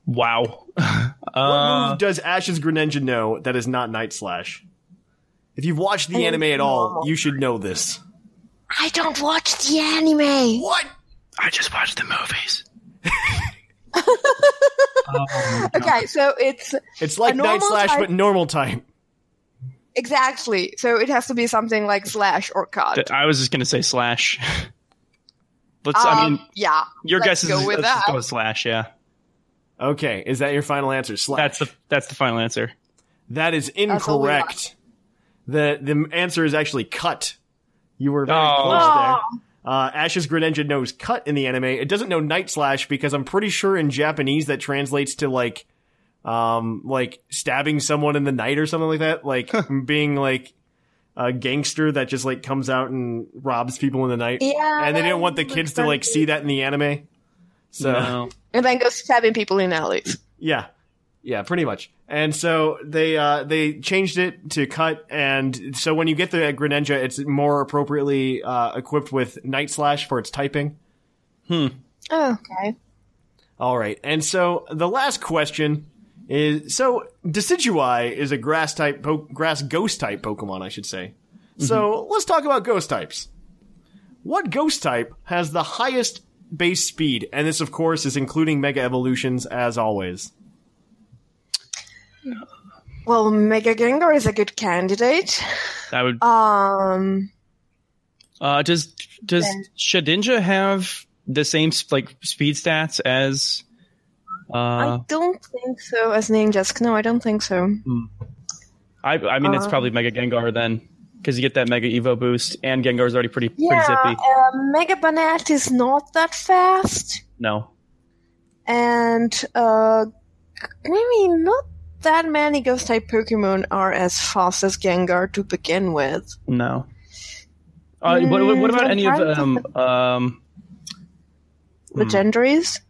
Wow. What Uh, move does Ash's Greninja know that is not Night Slash? If you've watched the I anime at all, you should know this. I don't watch the anime. What? I just watched the movies. Okay, so it's It's like Night Slash, type- but normal type. exactly. So it has to be something like slash or cut. I was just gonna say slash. Let's. I Um, mean, yeah. your let's guess is go with let's just that. go with slash. Yeah, Okay, is that your final answer? Slash. that's the that's the final answer. that is incorrect. The the answer is actually cut. You were very Oh. close there. Uh, Ash's Greninja knows cut in the anime. It doesn't know Night Slash because I'm pretty sure in Japanese that translates to like, um, like stabbing someone in the night or something like that. Like being like a gangster that just like comes out and robs people in the night. Yeah, And they didn't want the kids to like see that in the anime. So No. And then go stabbing people in alleys. yeah. Yeah, pretty much. And so they uh they changed it to cut and so when you get the Greninja it's more appropriately uh equipped with Night Slash for its typing. Hmm. Oh, okay. All right. And so the last question is so Decidueye is a grass type po- grass ghost type Pokemon, I should say. So let's talk about ghost types. What ghost type has the highest base speed? And this of course is including mega evolutions as always. Well, Mega Gengar is a good candidate. That would. Um, Uh, does does Yeah. Shedinja have the same like speed stats as? Uh, I don't think so. As Ninjask, no, I don't think so. I I mean it's uh, probably Mega Gengar then because you get that Mega Evo boost and Gengar's already pretty pretty zippy. uh, Mega Banette is not that fast, No, and uh, maybe not that many ghost type Pokemon are as fast as Gengar to begin with. No. Uh, what, what- what about Mm, any of I'm um um? Legendaries?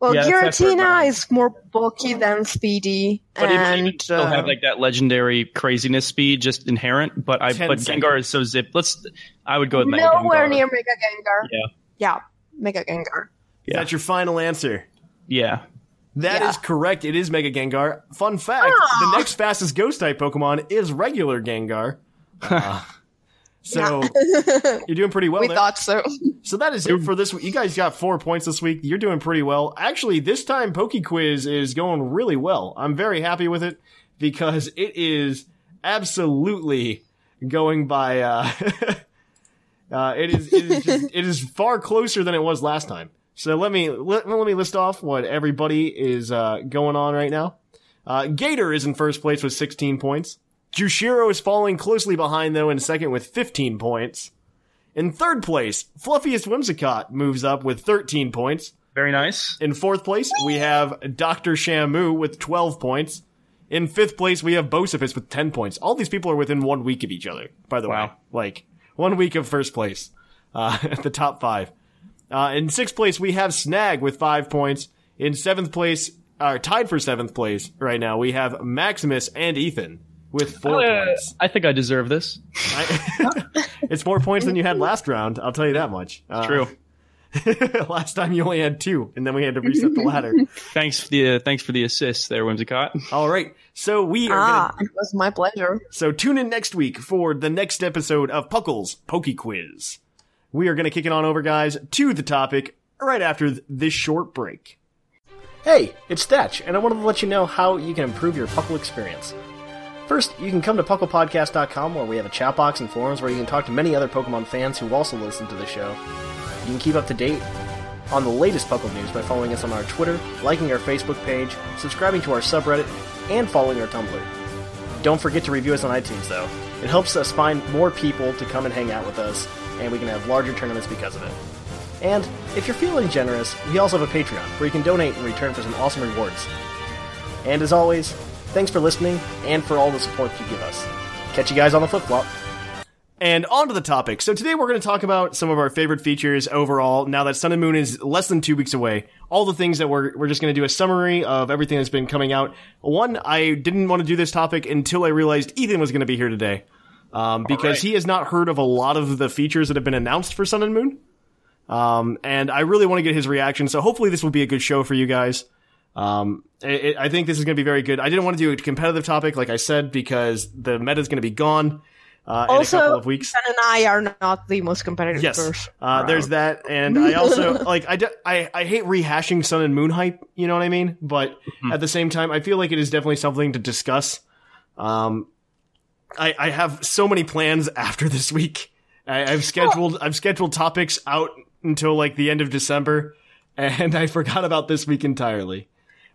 Well, Yeah, that's- that's where Giratina is more bulky than Speedy, But even, and even still uh, have like that legendary craziness speed just inherent. But I but seconds. Gengar is so zip. Let's. I would go with Mega nowhere Gengar. near Mega Gengar. Yeah. Yeah, Mega Gengar. Is that your final answer? Yeah. That is Yeah. correct. It is Mega Gengar. Fun fact: the next fastest Ghost type Pokemon is regular Gengar. Uh, so you're doing pretty well we there. thought so. so that is it for this week. You guys got four points this week. You're doing pretty well. Actually, this time Poke Quiz is going really well. I'm very happy with it because it is absolutely going by. Uh, uh, it is it is just, it is far closer than it was last time. So let me let, let me list off what everybody is uh, going on right now. Uh, Gator is in first place with 16 points. Jushiro is falling closely behind though in second with 15 points. In third place, Fluffiest Whimsicott moves up with 13 points. Very nice. In fourth place, we have Dr. Shamu with 12 points. In fifth place, we have Bosifus with 10 points. All these people are within one week of each other, by the way. Like, one week of first place, uh, at the top five. Uh, in sixth place, we have Snag with five points. In seventh place, uh, tied for seventh place right now, we have Maximus and Ethan with four Uh, points. I think I deserve this. I- it's more points than you had last round, I'll tell you that much. Uh, True. last time you only had two, and then we had to reset the ladder. Thanks for the uh, thanks for the assist there, Whimsicott. All right, so we are Ah, gonna it was my pleasure. so tune in next week for the next episode of Puckle's Poke Quiz. We are gonna kick it on over, guys, to the topic right after th- this short break. Hey, it's Thatch, and I wanted to let you know how you can improve your Puckle experience. First, you can come to PucklePodcast.com where we have a chat box and forums where you can talk to many other Pokemon fans who also listen to the show. You can keep up to date on the latest Puckle news by following us on our Twitter, liking our Facebook page, subscribing to our subreddit, and following our Tumblr. Don't forget to review us on iTunes, though. It helps us find more people to come and hang out with us, and we can have larger tournaments because of it. And if you're feeling generous, we also have a Patreon where you can donate in return for some awesome rewards. And as always, thanks for listening and for all the support you give us. Catch you guys on the flip flop. And on to the topic. So today we're going to talk about some of our favorite features overall. Now that Sun and Moon is less than two weeks away, all the things that we're we're just going to do a summary of everything that's been coming out. One, I didn't want to do this topic until I realized Ethan was going to be here today, um, because right. he has not heard of a lot of the features that have been announced for Sun and Moon. Um, and I really want to get his reaction. So hopefully this will be a good show for you guys. Um, it, it- I think this is going to be very good. I didn't want to do a competitive topic, like I said, because the meta is going to be gone uh, in a Also, couple of weeks. Ethan and I are not the most competitive Yes, uh, there's that, and I also like I, de- I I hate rehashing Sun and Moon hype. You know what I mean? But at the same time, I feel like it is definitely something to discuss. Um, I I have so many plans after this week. I, I've scheduled I've scheduled topics out until like the end of December, and I forgot about this week entirely.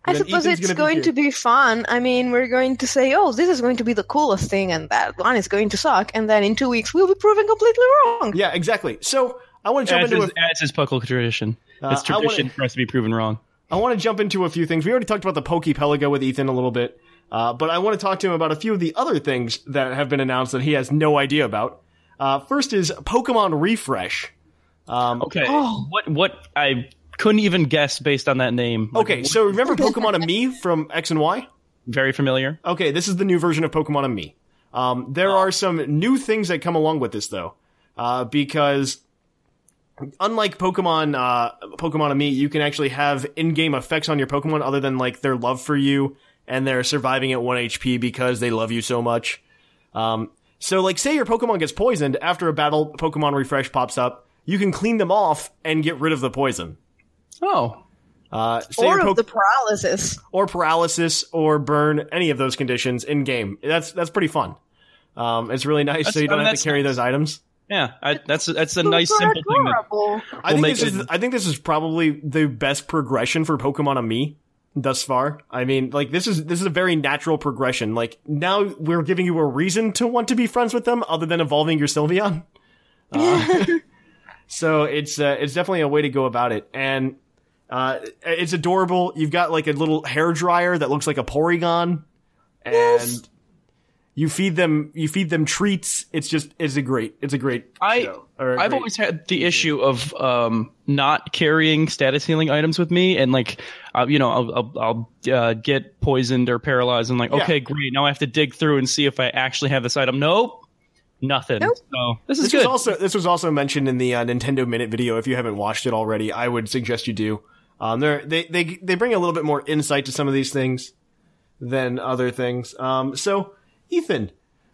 I And then suppose Ethan's it's gonna be going here. to be fun. I mean, we're going to say, "Oh, this is going to be the coolest thing," and that one is going to suck. And then in two weeks, we'll be proven completely wrong. Yeah, exactly. So I want to jump As into is, a, as is Puckle tradition. Uh, it's I wanna- tradition for us to be proven wrong. I want to jump into a few things. We already talked about the Poke Pelago with Ethan a little bit, uh, but I want to talk to him about a few of the other things that have been announced that he has no idea about. Uh, first is Pokemon Refresh. Um, Okay. Oh. What what I couldn't even guess based on that name. Like, okay, so remember Pokemon-Amie from X and Y? very familiar. Okay, this is the new version of Pokemon-Amie. Um, there are some new things that come along with this though, uh, because unlike Pokemon, uh, Pokemon-Amie, you can actually have in-game effects on your Pokemon other than like their love for you and they're surviving at one HP because they love you so much. Um, so like, say your Pokemon gets poisoned after a battle, Pokemon Refresh pops up, you can clean them off and get rid of the poison. Oh. Uh, say Or your of Poke- the paralysis. or paralysis or burn, any of those conditions in game. That's that's pretty fun. Um, it's really nice, so you don't I have to carry nice. those items. Yeah, I, that's that's a nice Super simple thing. That, adorable. I think make this is I think this is probably the best progression for Pokemon-Amie thus far. I mean, like this is this is a very natural progression. Like now we're giving you a reason to want to be friends with them, other than evolving your Sylveon. Uh, so it's uh, it's definitely a way to go about it, and Uh, it's adorable. You've got like a little hair dryer that looks like a Porygon, and you feed them you feed them treats. It's just it's a great it's a great. I, show, a I've great- always had the issue of um, not carrying status healing items with me, and like, uh, you know, I'll, I'll, I'll uh, get poisoned or paralyzed, and like, Yeah. okay, great, now I have to dig through and see if I actually have this item. Nope, nothing. Nope. So this is This good. was also this was also mentioned in the uh, Nintendo Minute video. If you haven't watched it already, I would suggest you do. Um, they're, they they they bring a little bit more insight to some of these things than other things. Um, so Ethan,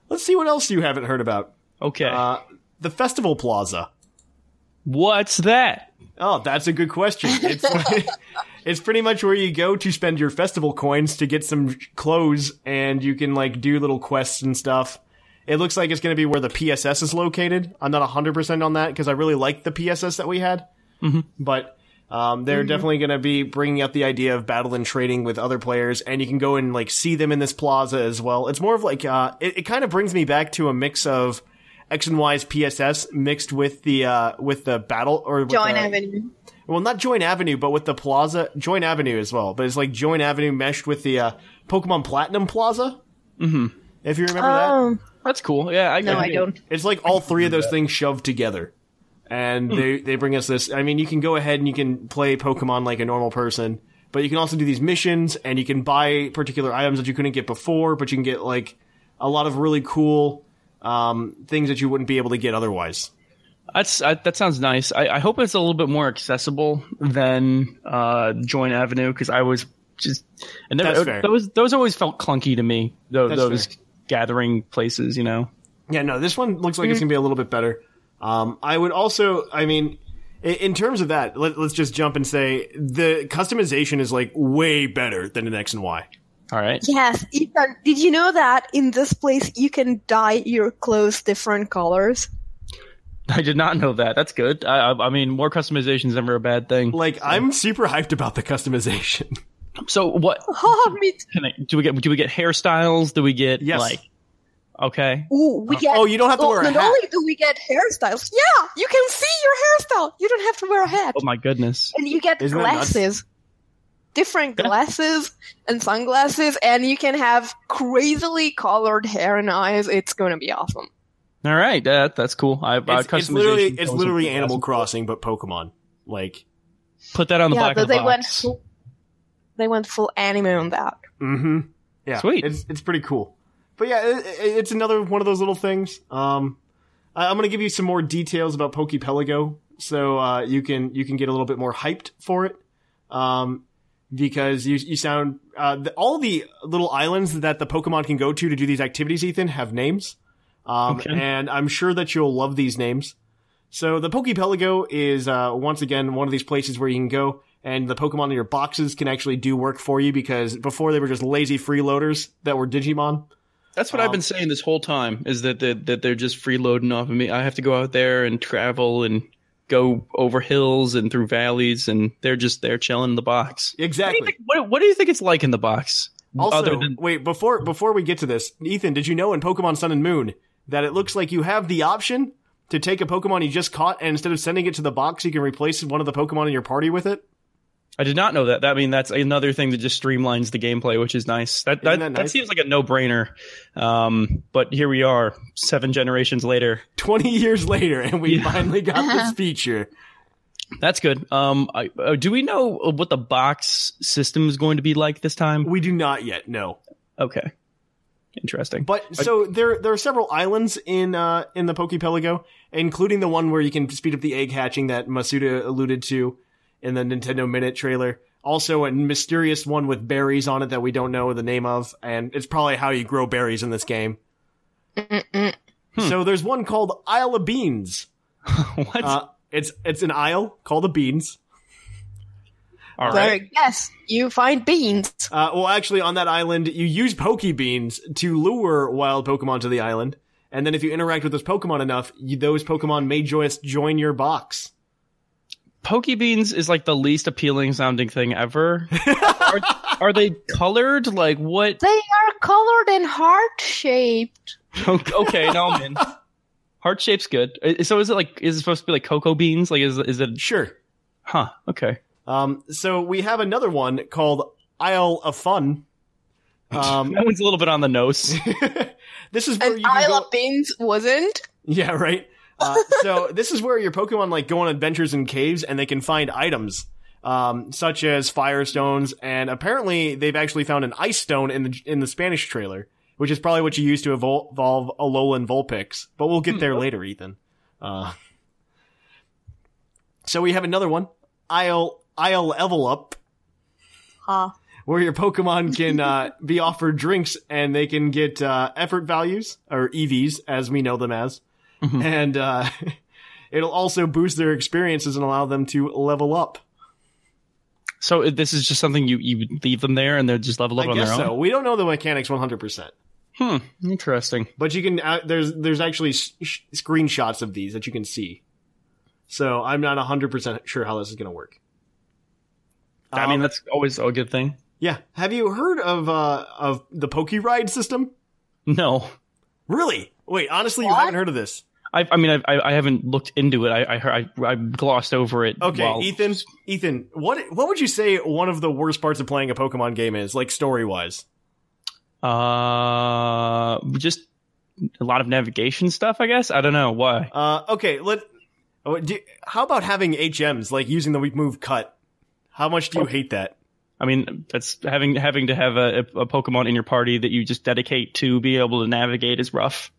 let's see what else you haven't heard about. okay, Uh, the Festival Plaza. what's that? Oh, that's a good question. It's it's pretty much where you go to spend your festival coins to get some clothes, and you can like do little quests and stuff. It looks like it's going to be where the PSS is located. I'm not 100% on that because I really like the PSS that we had. But um, they're definitely going to be bringing up the idea of battle and trading with other players, and you can go and like see them in this plaza as well. It's more of like uh, it, it kind of brings me back to a mix of X and Y's PSS mixed with the uh, with the battle or with Join the, Avenue. well, not Join Avenue, but with the Plaza, Join Avenue as well. But it's like Join Avenue meshed with the uh, Pokemon Platinum Plaza. Mm-hmm. If you remember that, Oh, That's cool. Yeah, I, no, I don't. it's like all three of those things shoved together, and they they bring us this. I mean, you can go ahead and you can play Pokemon like a normal person, but you can also do these missions, and you can buy particular items that you couldn't get before, but you can get like a lot of really cool um, things that you wouldn't be able to get otherwise. That's I, that sounds nice. I, I hope it's a little bit more accessible than uh, Join Avenue because I was just and fair. those those always felt clunky to me. Those, those gathering places, you know. Yeah, no, this one looks like it's gonna be a little bit better. Um, I would also, I mean, in, in terms of that, let, let's just jump and say the customization is like way better than an X and Y. All right. Yes, Ethan, did you know that in this place you can dye your clothes different colors? I did not know that. That's good. I, I, I mean, more customization is never a bad thing. Like, I'm super hyped about the customization. So what Oh, me too. can I, do we get? Do we get hairstyles? Do we get Yes. like? Okay. Ooh, we get. oh, you don't have to wear a Not hat. only do we get hairstyles, yeah, you can see your hairstyle. You don't have to wear a hat, Oh my goodness. and you get Isn't glasses, different glasses and sunglasses, and you can have crazily colored hair and eyes. It's going to be awesome. All right. That that's cool. I uh, It's, it's literally, customization it's literally Animal. Crossing, but Pokemon. Like, Put that on the yeah, back but of the they went box. full. They went full anime on that. mm-hmm. Yeah, Sweet. It's it's pretty cool. But yeah, it, it- it's another one of those little things. Um, I- I'm gonna give you some more details about Pokepelago, so uh, you can you can get a little bit more hyped for it. Um, because you you sound uh, the, all the little islands that the Pokemon can go to to do these activities, Ethan, have names. Um, Okay. and I'm sure that you'll love these names. So the Pokepelago is uh, once again one of these places where you can go and the Pokemon in your boxes can actually do work for you because before they were just lazy freeloaders that were Digimon. That's what Um, I've been saying this whole time is that that, that they're just freeloading off of me. I have to go out there and travel and go over hills and through valleys, and they're just there chilling in the box. What do, you Exactly. think, what, what do you think it's like in the box? Also, than wait before before we get to this, Ethan, did you know in Pokemon Sun and Moon that it looks like you have the option to take a Pokemon you just caught and instead of sending it to the box, you can replace one of the Pokemon in your party with it? I did not know that. That I mean that's another thing that just streamlines the gameplay, which is nice. That that, Isn't that that nice? seems like a no brainer. Um, but here we are, seven generations later. 20 years later, and we finally got this feature. That's good. Um, I, uh, do we know what the box system is going to be like this time? We do not yet, no. Okay, interesting. But so there there are several islands in uh in the Pokepelago, including the one where you can speed up the egg hatching that Masuda alluded to in the Nintendo Minute trailer. Also a mysterious one with berries on it that we don't know the name of, and it's probably how you grow berries in this game. So there's one called Isle of Beans. what? Uh, it's it's an isle called the Beans. All There, yes, you find beans. Uh, well, actually, on that island, you use Pokebeans to lure wild Pokemon to the island, and then if you interact with those Pokemon enough, you, those Pokemon may just join your box. Pokebeans is like the least appealing sounding thing ever. are, are they colored? Like what? They are colored and heart shaped. okay, no, I'm in. Heart shape's good. So is it like is it supposed to be like cocoa beans? Like is is it? Sure. Huh. Okay. Um, so we have another one called Isle of Fun. Um, That one's a little bit on the nose. this is where And you Isle go- of Beans wasn't. Yeah, right. Uh, so this is where your Pokemon like go on adventures in caves and they can find items, um, such as firestones, and apparently they've actually found an ice stone in the in the Spanish trailer, which is probably what you use to evol- evolve Alolan Vulpix. But we'll get there later, Ethan. Uh, so we have another one, Isle Isle Level Up, Huh. where your Pokemon can uh, be offered drinks and they can get uh, effort values or EVs, as we know them as, and uh, it'll also boost their experiences and allow them to level up. so this is just something you you leave them there and they're just level up I on guess their own. so. We don't know the mechanics 100%, Hmm. Interesting. but you can. Uh, there's there's actually s- sh- screenshots of these that you can see. So I'm not 100% sure how this is going to work. I mean, Um, that's always a good thing. yeah. Have you heard of uh of the Poke Ride system? No. Really? Wait, honestly, you haven't heard of this. I, I mean, I, I haven't looked into it. I I, heard, I, I glossed over it. Okay, while- Ethan. Ethan, what what would you say one of the worst parts of playing a Pokemon game is, like story wise? Uh, just a lot of navigation stuff. I guess. I don't know why. Uh, okay, let. oh, do, how about having HMs, like using the weak move cut? How much do you hate that? I mean, that's having having to have a, a Pokemon in your party that you just dedicate to be able to navigate is rough.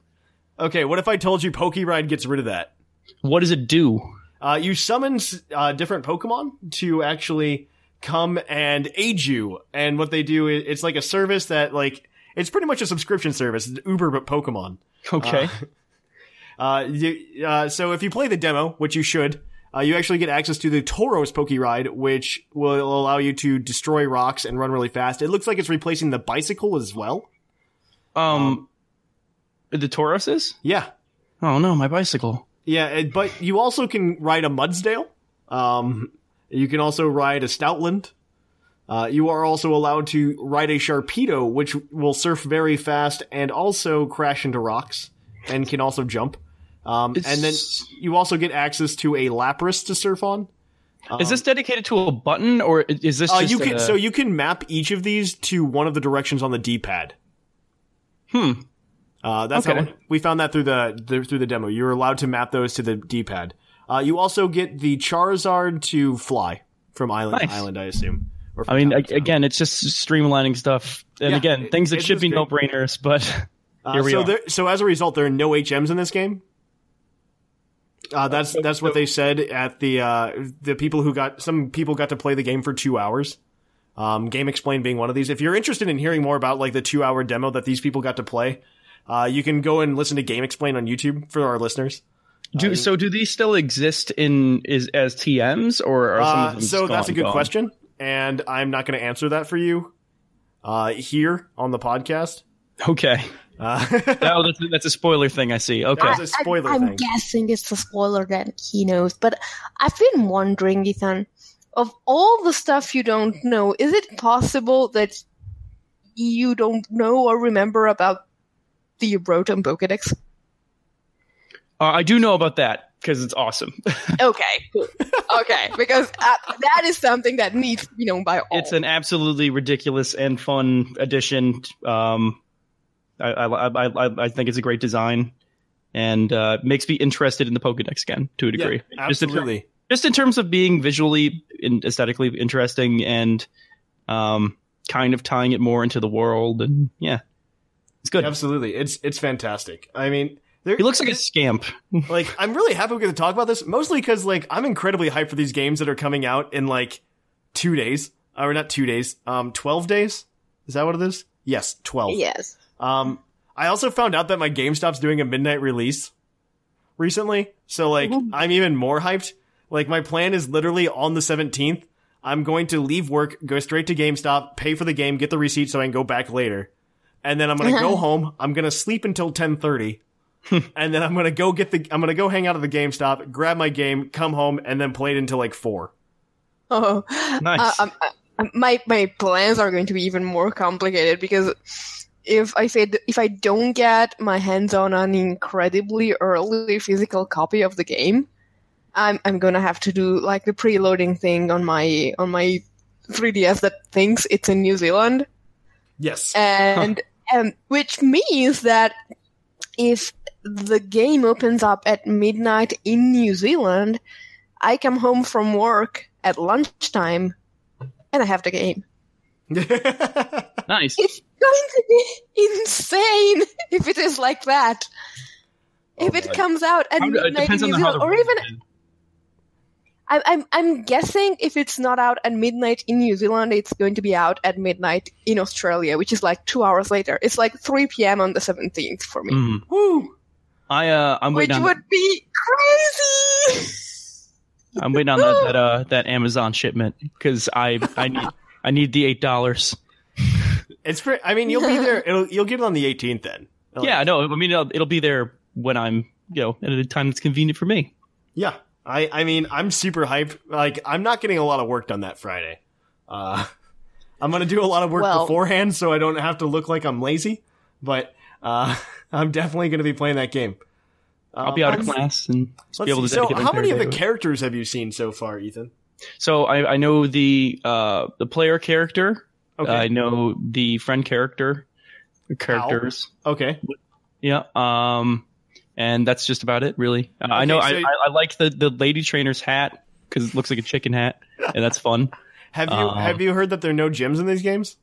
Okay, what if I told you Poke Ride gets rid of that? What does it do? Uh, you summon uh, different Pokemon to actually come and aid you, and what they do is it's like a service that like it's pretty much a subscription service, it's Uber but Pokemon. Okay. Uh, you, uh, so if you play the demo, which you should, uh, you actually get access to the Tauros Poke Ride, which will allow you to destroy rocks and run really fast. It looks like it's replacing the bicycle as well. um, the Tauros is? Yeah, Oh no, my bicycle. yeah, but you also can ride a Mudsdale. Um, you can also ride a Stoutland. Uh, you are also allowed to ride a Sharpedo, which will surf very fast and also crash into rocks and can also jump. Um, and then you also get access to a Lapras to surf on. is this dedicated to a button or is this Uh, just you can a- so you can map each of these to one of the directions on the D-pad. Hmm. Uh, that's Okay. how we found that through the, the through the demo. You're allowed to map those to the D-pad. Uh, you also get the Charizard to fly from island to Nice. island, I assume. I mean, again, it's just streamlining stuff, and Yeah, again, things that should be no brainers, but Uh, here we so are. there, so as a result, there are no HMs in this game. Uh, that's that's what they said at the uh, the people who got some people got to play the game for two hours. Um, GameXplain being one of these. If you're interested in hearing more about like the two hour demo that these people got to play, uh, you can go and listen to GameXplain on YouTube for our listeners. do so. Do these still exist in is as TMs or are some of Uh, them so just that's a good gone? question, and I'm not going to answer that for you uh, here on the podcast. Okay, Uh, no, that's that's a spoiler thing. I see. Okay, That's a spoiler I, am thing. guessing it's a spoiler that he knows, but I've been wondering, Ethan, of all the stuff you don't know, is it possible that you don't know or remember about the Rotom Pokedex? uh, I do know about that because it's awesome. Okay, okay, because uh, that is something that needs to be known by all. it's an absolutely ridiculous and fun addition. Um, I, I, I, I, I think it's a great design and uh, makes me interested in the Pokedex again to a yeah, degree. Just in ter- absolutely. just in terms of being visually and aesthetically interesting and um, kind of tying it more into the world and yeah, it's good. Absolutely, it's it's fantastic. I mean, there, He looks like a scamp. like I'm really happy we get to talk about this, mostly because like I'm incredibly hyped for these games that are coming out in like two days, or not two days, um, twelve days. Is that what it is? Yes, twelve. yes. Um, I also found out that my GameStop's doing a midnight release recently, so like I'm even more hyped. Like my plan is literally on the 17th. I'm going to leave work, go straight to GameStop, pay for the game, get the receipt so I can go back later. And then I'm going to go home. I'm going to sleep until 10:30. and then I'm going to go get the I'm going to go hang out at the GameStop, grab my game, come home and then play it until like 4. Oh, Nice. Uh, um, uh, my my plans are going to be even more complicated because if I say if I don't get my hands on an incredibly early physical copy of the game, I'm I'm gonna have to do like the preloading thing on my on my 3DS that thinks it's in New Zealand, Yes. and um, which means that if the game opens up at midnight in New Zealand, I come home from work at lunchtime, and I have the game. Nice. It's going to be insane if it is like that. If it comes out at How- midnight in New Zealand, or even I, I'm I'm guessing if it's not out at midnight in New Zealand, it's going to be out at midnight in Australia, which is like two hours later. It's like 3 p.m. on the 17th for me, Mm. Woo! I uh, I'm which waiting on. would be crazy. I'm waiting on that that, uh, that Amazon shipment because I I need I need the eight dollars. It's pretty, I mean, you'll be there. It'll, you'll get it on the 18th then. Like, Yeah, no, I mean it'll, it'll be there when I'm you know at a time that's convenient for me. Yeah. I, I mean, I'm super hyped. Like, I'm not getting a lot of work done that Friday. Uh, I'm gonna do a lot of work Well- beforehand so I don't have to look like I'm lazy. But uh, I'm definitely gonna be playing that game. I'll be out of Um, class and just Let's be able to see. So, how many of the day to characters have you seen so far, Ethan? So I, I know the uh, the player character. Okay. I know the friend character characters. Okay. Yeah. Um, and that's just about it, really. Uh, I know so- I, I, I like the the lady trainer's hat because it looks like a chicken hat, and that's fun. Have you Uh, have you heard that there are no gyms in these games?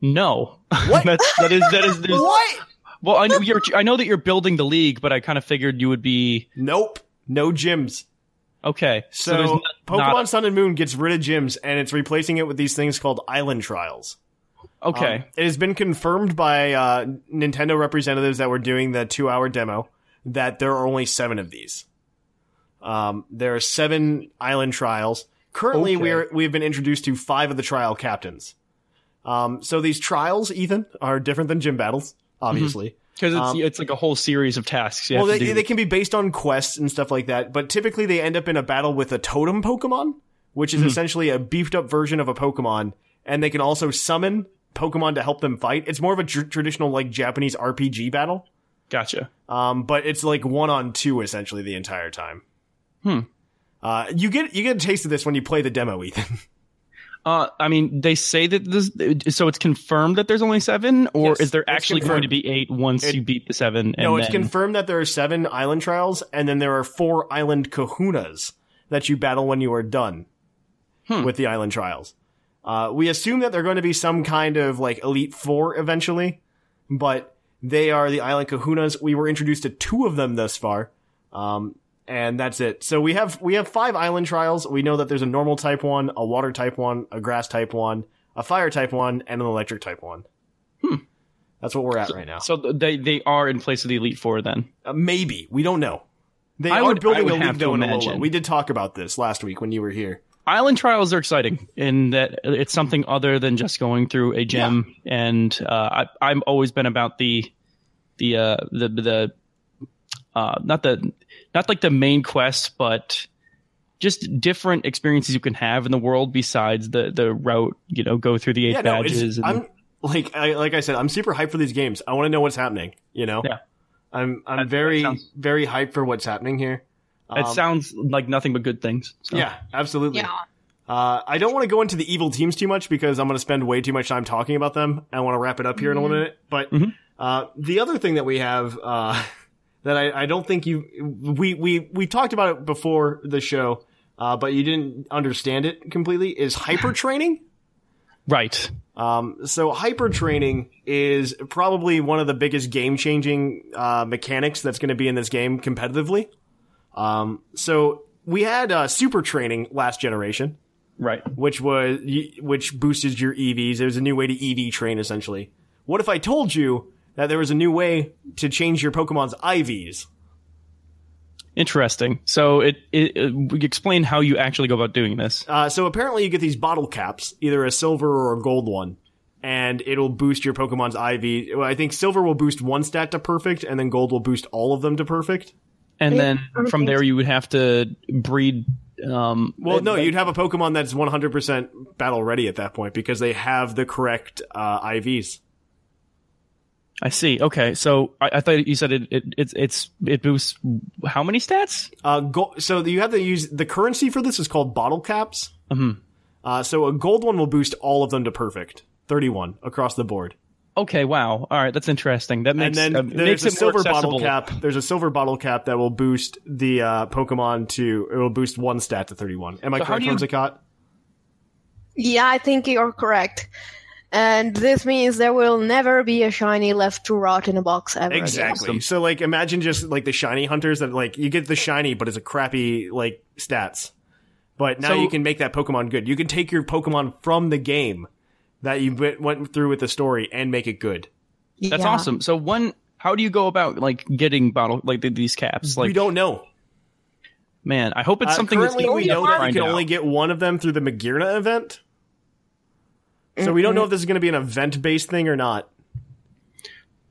No, What? that's that is that is What? well. I know you're I know that you're building the league, but I kind of figured you would be Nope. No gyms. okay. So, there's not, Pokemon not- Sun and Moon gets rid of gyms and it's replacing it with these things called island trials. Okay. Um, it has been confirmed by uh, Nintendo representatives that were doing the two hour demo that there are only seven of these. Um, there are seven island trials. Currently, Okay. we're we've been introduced to five of the trial captains. Um, so these trials, Ethan, are different than gym battles, obviously. Because it's um, it's like a whole series of tasks. You Well, have they, to do. they can be based on quests and stuff like that, but typically they end up in a battle with a totem Pokemon, which is essentially a beefed up version of a Pokemon, and they can also summon Pokemon to help them fight. It's more of a tr- traditional like Japanese RPG battle, gotcha. um, but it's like one on two essentially the entire time. Hmm. Uh, you get you get a taste of this when you play the demo, Ethan. Uh, I mean, they say that this, so it's confirmed that there's only seven, or Yes, is there actually confirmed. going to be eight once It- you beat the seven? And no, it's then, confirmed that there are seven island trials, and then there are four island kahunas that you battle when you are done Hmm. with the island trials. Uh, we assume that they're going to be some kind of like Elite Four eventually, but they are the island kahunas. We were introduced to two of them thus far. Um, and that's it. So we have we have five island trials. We know that there's a normal type one, a water type one, a grass type one, a fire type one, and an electric type one. Hmm. That's what we're at right now. So they they are in place of the elite four then. Uh, maybe we don't know. They I are would- I building would a league though in Alola. We did talk about this last week when you were here. Island trials are exciting in that it's something other than just going through a gym. And uh, I, I've always been about the the uh, the the uh, not the not like the main quest, but just different experiences you can have in the world besides the the route. You know, go through the eight Yeah, no, badges. and, I'm like I, like I said, I'm super hyped for these games. I want to know what's happening. You know, Yeah. I'm I'm that very sounds- very hyped for what's happening here. It Um, sounds like nothing but good things. So. Yeah, absolutely. Yeah. Uh, I don't want to go into the evil teams too much because I'm going to spend way too much time talking about them. I want to wrap it up here in a Mm-hmm. minute. But Mhm. uh, the other thing that we have uh, that I, I don't think you we we we talked about it before the show, uh, but you didn't understand it completely is hyper training. Right. Um, so hyper training is probably one of the biggest game changing uh, mechanics that's going to be in this game competitively. Um, so we had uh, super training last generation Right. which was which boosted your EVs. It was a new way to EV train essentially. What if I told you that there was a new way to change your Pokemon's IVs? Interesting. So it, it, it we explain how you actually go about doing this. Uh, so apparently you get these bottle caps, either a silver or a gold one, and it'll boost your Pokemon's IV. Well, I think silver will boost one stat to perfect, and then gold will boost all of them to perfect. And then from there you would have to breed. Um, Well, no, you'd have a Pokemon that's 100% battle ready at that point because they have the correct uh, IVs. I see. Okay, so I, I thought you said it, it it's it's it boosts how many stats? Uh, go- so you have to use the currency for this is called bottle caps. Mhm. Uh, so a gold one will boost all of them to perfect, thirty-one across the board. Okay, wow. All right, that's interesting. That makes and then uh, it there's a silver bottle cap. There's a silver bottle cap that will boost the uh, Pokemon to. It will boost one stat to 31. Am I So how correct, do you- Whimsicott? Yeah, I think you're correct. And this means there will never be a shiny left to rot in a box ever. again. Exactly. So like, imagine just like the shiny hunters that like you get the shiny, but it's a crappy like stats. But now So- you can make that Pokemon good. You can take your Pokemon from the game that you went- went through with the story and make it good. That's Yeah. awesome. So one, how do you go about like getting bottle like these caps? Like, we don't know. man, I hope it's Uh, something that's currently, gonna we know that you can out. only get one of them through the Magearna event. So we don't know if this is going to be an event-based thing or not.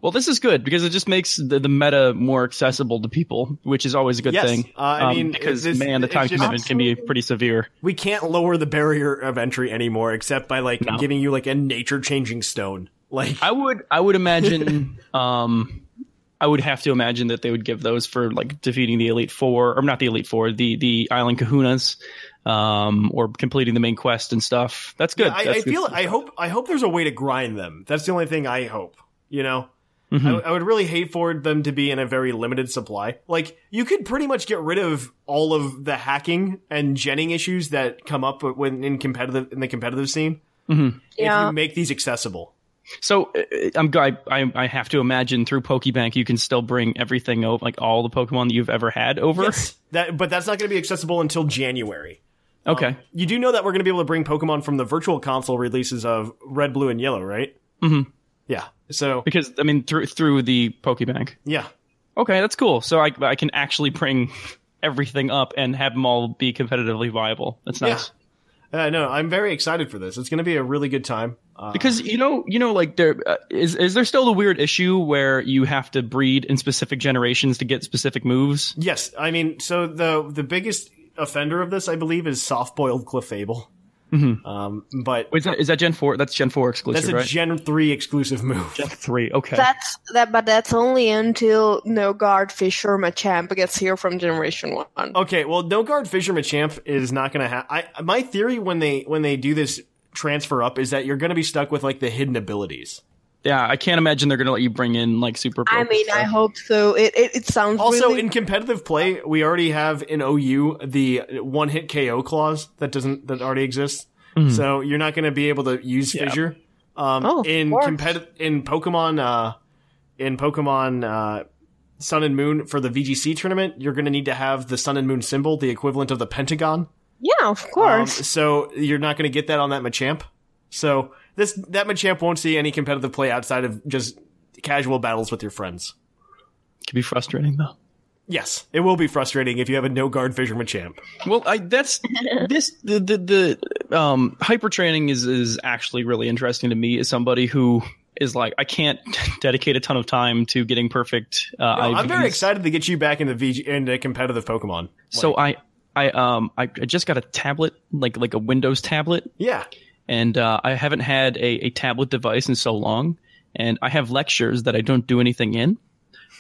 Well, this is good because it just makes the, the meta more accessible to people, which is always a good Yes. thing. Uh, I Um, mean, because this- man, the time commitment can be pretty severe. We can't lower the barrier of entry anymore, except by like No. giving you like a nature-changing stone. Like I would, I would imagine, um, I would have to imagine that they would give those for like defeating the Elite Four, or not the Elite Four, the the Island Kahunas, um, or completing the main quest and stuff. That's good. I, That's I good feel stuff. I hope I hope there's a way to grind them. That's the only thing I hope. You know, Mm-hmm. I, I would really hate for them to be in a very limited supply. Like you could pretty much get rid of all of the hacking and genning issues that come up when in competitive in the competitive scene if Yeah. you make these accessible. So uh, I'm I, I I have to imagine through Pokebank you can still bring everything over, like all the Pokemon that you've ever had over. Yes, that but that's not going to be accessible until January. Okay. You do know that we're going to be able to bring Pokemon from the virtual console releases of Red, Blue, and Yellow, right? Mhm. Yeah. So because I mean through through the Pokebank. yeah, Okay, that's cool. So I I can actually bring everything up and have them all be competitively viable. That's nice. uh, no, I'm very excited for this. It's going to be a really good time. Uh, Because you know, you know, like there uh, is is there still the weird issue where you have to breed in specific generations to get specific moves? yes, I mean, so the the biggest offender of this, I believe, is soft boiled Clefable. Um, but Wait, is that is that Gen four? That's Gen four exclusive, right? that's a right? Gen three exclusive move. Gen three. Okay. That's that, but that's only until No Guard Fissure Machamp gets here from Generation One. Okay, well, No Guard Fissure Machamp is not going to have. I my theory when they when they do this transfer up is that you're going to be stuck with like the hidden abilities. Yeah, I can't imagine they're gonna let you bring in like super. I Pokes. mean, I hope so. It it, it sounds Also, really in competitive play, we already have in OU the one hit KO clause that doesn't that already exists. So you're not going to be able to use Yeah. Fissure. Um, Oh, of in competitive in Pokemon uh, in Pokemon uh, Sun and Moon for the VGC tournament, you're going to need to have the Sun and Moon symbol, the equivalent of the pentagon. yeah, of Um, course. so you're not going to get that on that Machamp. So this that Machamp won't see any competitive play outside of just casual battles with your friends. It can be frustrating though. Yes, it will be frustrating if you have a no guard Fissure Machamp. Well, I that's this the the, the um hyper training is is actually really interesting to me as somebody who is like I can't dedicate a ton of time to getting perfect. Uh, No, I'm very excited to get you back into VG into competitive Pokemon. So I I um I, I just got a tablet like like a Windows tablet, Yeah, and uh, I haven't had a, a tablet device in so long, and I have lectures that I don't do anything in.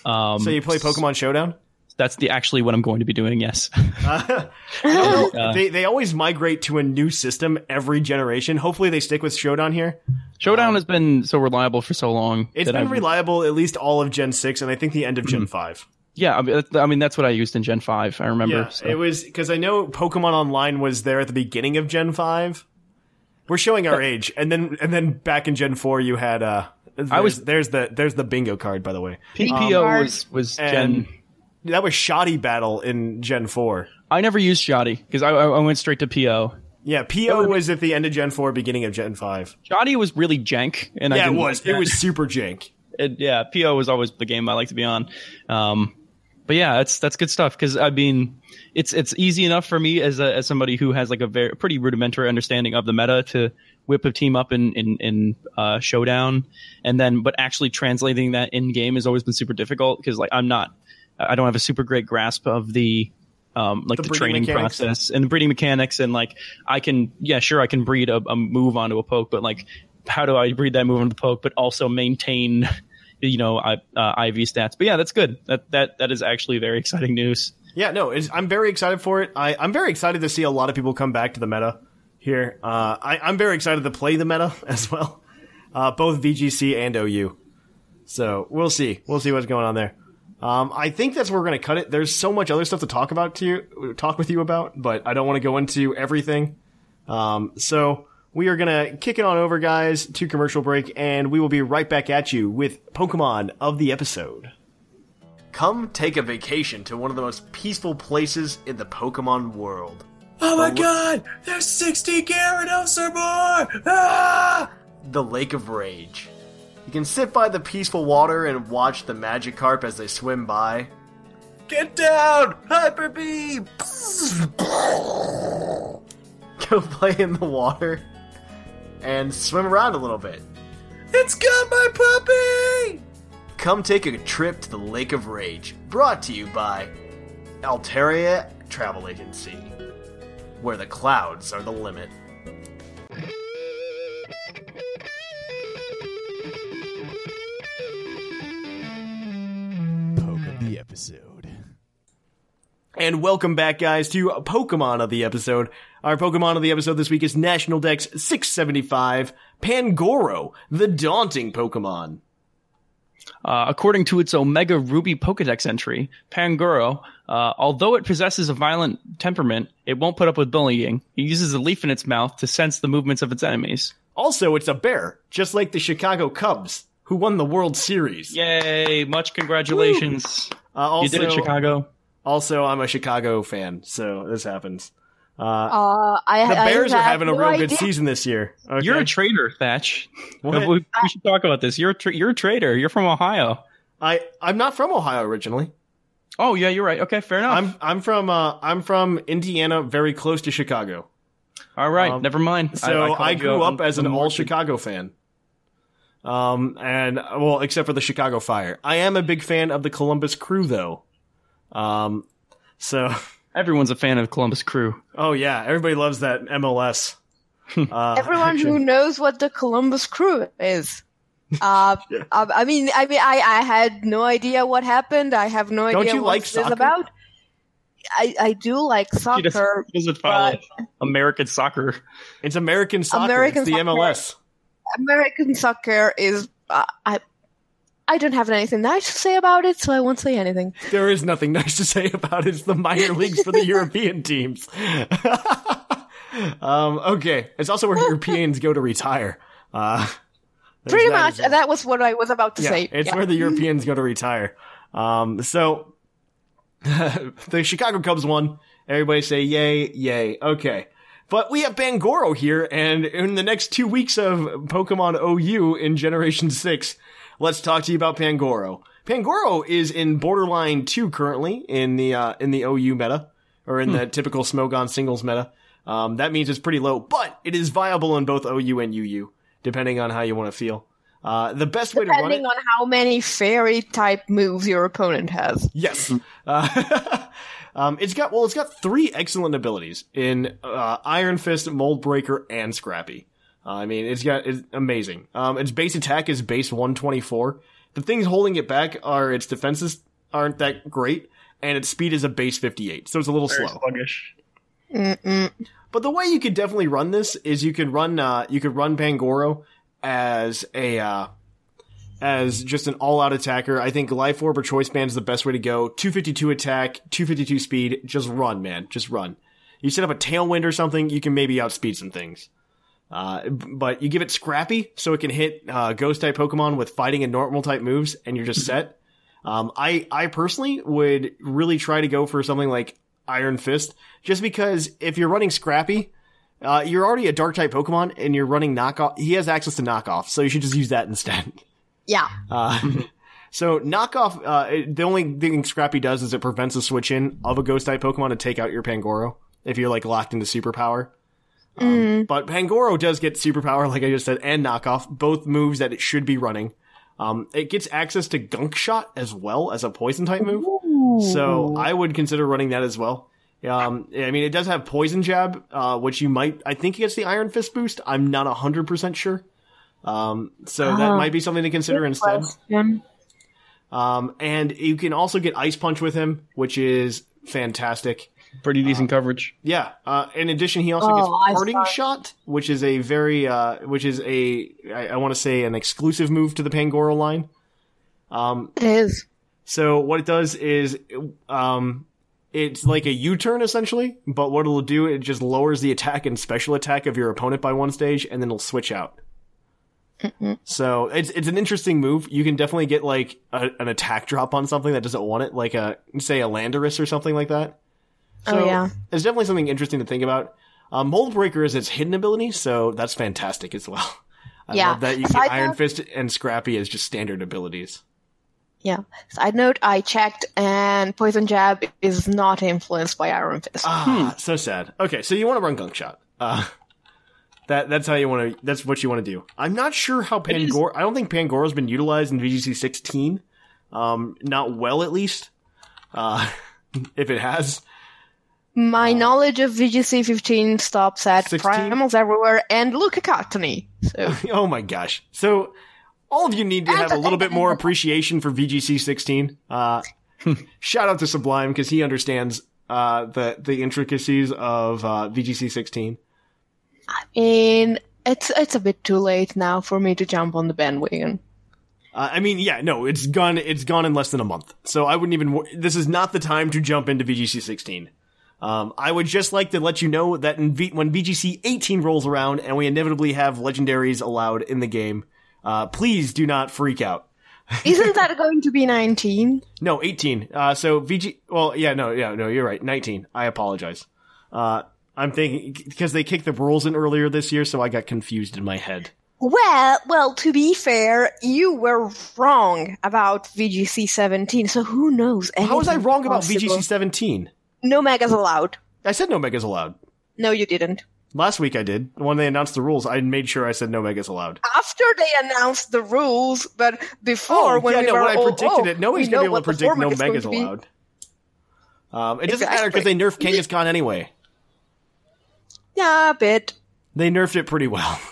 Um, so you play Pokemon Showdown. that's the actually what I'm going to be doing. Yes. Uh, they they always migrate to a new system every generation. Hopefully, they stick with Showdown here. Showdown has been so reliable for so long. It's been I've- reliable at least all of Gen six, and I think the end of Gen five. Yeah, I mean, that's- I mean that's what I used in Gen Five. I remember. Yeah, so. it was because I know Pokemon Online was there at the beginning of Gen five. We're showing our age, and then and then back in Gen four, you had uh. I was- there's the there's the bingo card by the way. PPO Um, was was Gen. that was shoddy battle in Gen four. I never used Shoddy because I, I I went straight to PO. Yeah, PO was at the end of Gen four, beginning of Gen five. Shoddy was really jank, and I Yeah, it didn't was. like It was super jank. It- yeah, PO was always the game I like to be on. Um, but yeah, that's that's good stuff. Because I mean, it's it's easy enough for me as a, as somebody who has like a very pretty rudimentary understanding of the meta to whip a team up in in, in uh, showdown, and then but actually translating that in game has always been super difficult because like I'm not I don't have a super great grasp of the um, like The the, training mechanics. process and the breeding mechanics. And like I can yeah sure I can breed a, a move onto a poke but like how do I breed that move onto the poke but also maintain you know I, uh, IV stats. But yeah, that's good. That that that is actually very exciting news. Yeah, no, I'm very excited for it. I, I'm very excited to see a lot of people come back to the meta here. Uh, I, I'm very excited to play the meta as well, uh, both VGC and OU. So we'll see. We'll see what's going on there. Um, I think that's where we're going to cut it. There's so much other stuff to talk about to you, talk with you about, but I don't want to go into everything. Um, so we are going to kick it on over, guys, to commercial break, and we will be right back at you with Pokemon of the episode. Come take a vacation to one of the most peaceful places in the Pokemon world. Oh my god! There's 60 Gyarados or more! Ah! the Lake of Rage. You can sit by the peaceful water and watch the Magikarp as they swim by. Get down! Hyper Beam! Go play in the water and swim around a little bit. It's got my puppy! Come take a trip to the Lake of Rage, brought to you by Altaria Travel Agency, where the clouds are the limit. Poke of the episode. And welcome back, guys, to Pokemon of the episode. Our Pokemon of the episode this week is National Dex 675, Pangoro, the daunting Pokemon. Uh, according to its Omega Ruby Pokedex entry, Pangoro, uh, although it possesses a violent temperament, it won't put up with bullying. It uses a leaf in its mouth to sense the movements of its enemies. Also, it's a bear, just like the Chicago Cubs, who won the World Series. Yay! Much congratulations. Uh, also, you did it, Chicago. Also, I'm a Chicago fan, so this happens. Uh, Uh, I, the I Bears are having a no real good idea. season this year. Okay? You're a traitor, Thatch. What? We, we should talk about this. You're a tra- you're a traitor. You're from Ohio. I I'm not from Ohio originally. Oh yeah, you're right. Okay, fair enough. I'm I'm from uh I'm from Indiana, very close to Chicago. All right, um, never mind. So I, called you grew up on- as an all Chicago fan. Um and well, except for the Chicago Fire. I am a big fan of the Columbus Crew though. Um so Everyone's a fan of Columbus Crew. oh yeah, everybody loves that MLS. Uh, Everyone who knows what the Columbus Crew is. Uh, uh, I mean, I mean, I, I had no idea what happened. I have no Don't idea you what like this soccer? is about. I, I do like She just soccer. doesn't follow but- American soccer. it's American soccer. American it's the soccer. MLS. American soccer is. Uh, I I don't have anything nice to say about it, so I won't say anything. There is nothing nice to say about it. It's the minor leagues for the European teams. um, okay, it's also where Europeans go to retire. Uh, Pretty that much, well. that was what I was about to yeah, say. it's Yeah. where the Europeans go to retire. Um, so the Chicago Cubs won. Everybody say yay, yay. Okay. But we have Pangoro here, and in the next two weeks of Pokemon OU in Generation 6, let's talk to you about Pangoro. Pangoro is in Borderline 2 currently in the, uh, in the OU meta, or in the typical Smogon singles meta. Um, that means it's pretty low, but it is viable in both OU and UU, depending on how you want to feel. Uh, the best way to run it. Depending on how many fairy type moves your opponent has. Yes. Uh, um, it's got well, it's got three excellent abilities in uh, Iron Fist, Mold Breaker, and Scrappy. Uh, I mean, it's got it's amazing. Um, its base attack is base 124. The things holding it back are its defenses aren't that great, and its speed is a base 58, so it's a little Very slow. sluggish. But the way you could definitely run this is you could run uh, you could run Pangoro as a uh, as just an all out attacker. I think Life Orb or Choice Band is the best way to go. 252 attack, 252 speed. Just run, man. Just run. You set up a Tailwind or something, you can maybe outspeed some things. Uh, but you give it Scrappy so it can hit uh, Ghost type Pokemon with fighting and normal type moves, and you're just set. Um, I I personally would really try to go for something like Iron Fist, just because if you're running Scrappy, uh, you're already a Dark type Pokemon, and you're running knockoff. He has access to knockoff, so you should just use that instead. Yeah. Uh, so knockoff, uh, the only thing Scrappy does is it prevents a switch in of a Ghost type Pokemon to take out your Pangoro if you're like locked into Superpower. Um, But Pangoro does get Superpower, like I just said, and knockoff, both moves that it should be running. Um, it gets access to Gunk Shot as well as a Poison type move. So I would consider running that as well. Um, I mean, it does have Poison Jab, uh, which you might, I think it gets the Iron Fist boost. I'm not 100% sure. Um, so that Ah. might be something to consider instead. Question. Um, and you can also get Ice Punch with him, which is fantastic. Pretty decent coverage. Yeah. Uh, in addition, he also Oh, gets Ice Parting Shot, which is a very, uh, which is a, I, I want to say, an exclusive move to the Pangoro line. Um, It is. So what it does is, um, it's like a U-turn essentially, but what it'll do, it just lowers the attack and special attack of your opponent by one stage, and then it'll switch out. So it's it's an interesting move. You can definitely get like a, an attack drop on something that doesn't want it, like a say a Landorus or something like that. So Oh, yeah. it's definitely something interesting to think about. Um, Mold Breaker is its hidden ability, so that's fantastic as well. I Yeah. love that you get Side Iron note- Fist and Scrappy as just standard abilities. Yeah. Side note, I checked and Poison Jab is not influenced by Iron Fist. Ah, so sad. Okay, so you want to run Gunk Shot. Uh, that that's how you want to. That's what you want to do. I'm not sure how Pangor. I don't think Pangoro's been utilized in VGC 16. Um, not well, at least. Uh, if it has, My knowledge of VGC 15 stops at 16? primals everywhere and Luca Cottony. So oh my gosh. So all of you need to have a little bit more appreciation for VGC 16. Uh, shout out to Sublime because he understands uh, the the intricacies of uh, VGC 16. I mean, it's it's a bit too late now for me to jump on the bandwagon. Uh, I mean, yeah, no, it's gone. It's gone in less than a month. So I wouldn't even. This is not the time to jump into VGC 16. Um, I would just like to let you know that in v- when VGC 18 rolls around and we inevitably have legendaries allowed in the game, uh, please do not freak out. Isn't that going to be 19? No, 18. Uh, so VG. Well, yeah, no, yeah, no, you're right. 19. I apologize. Uh, I'm thinking because they kicked the rules in earlier this year, so I got confused in my head. Well, well, to be fair, you were wrong about VGC 17, so who knows? How was I wrong about. VGC 17? No megas allowed. I said no megas allowed. No, you didn't. Last week I did. When they announced the rules, I made sure I said no megas allowed. After they announced the rules, but before Oh, when yeah, we no, were when I predicted oh, it, nobody's we gonna be able to predict no format is going megas allowed. Um, it doesn't matter because they nerfed Kangaskhan anyway. Yeah, a bit. They nerfed it pretty well.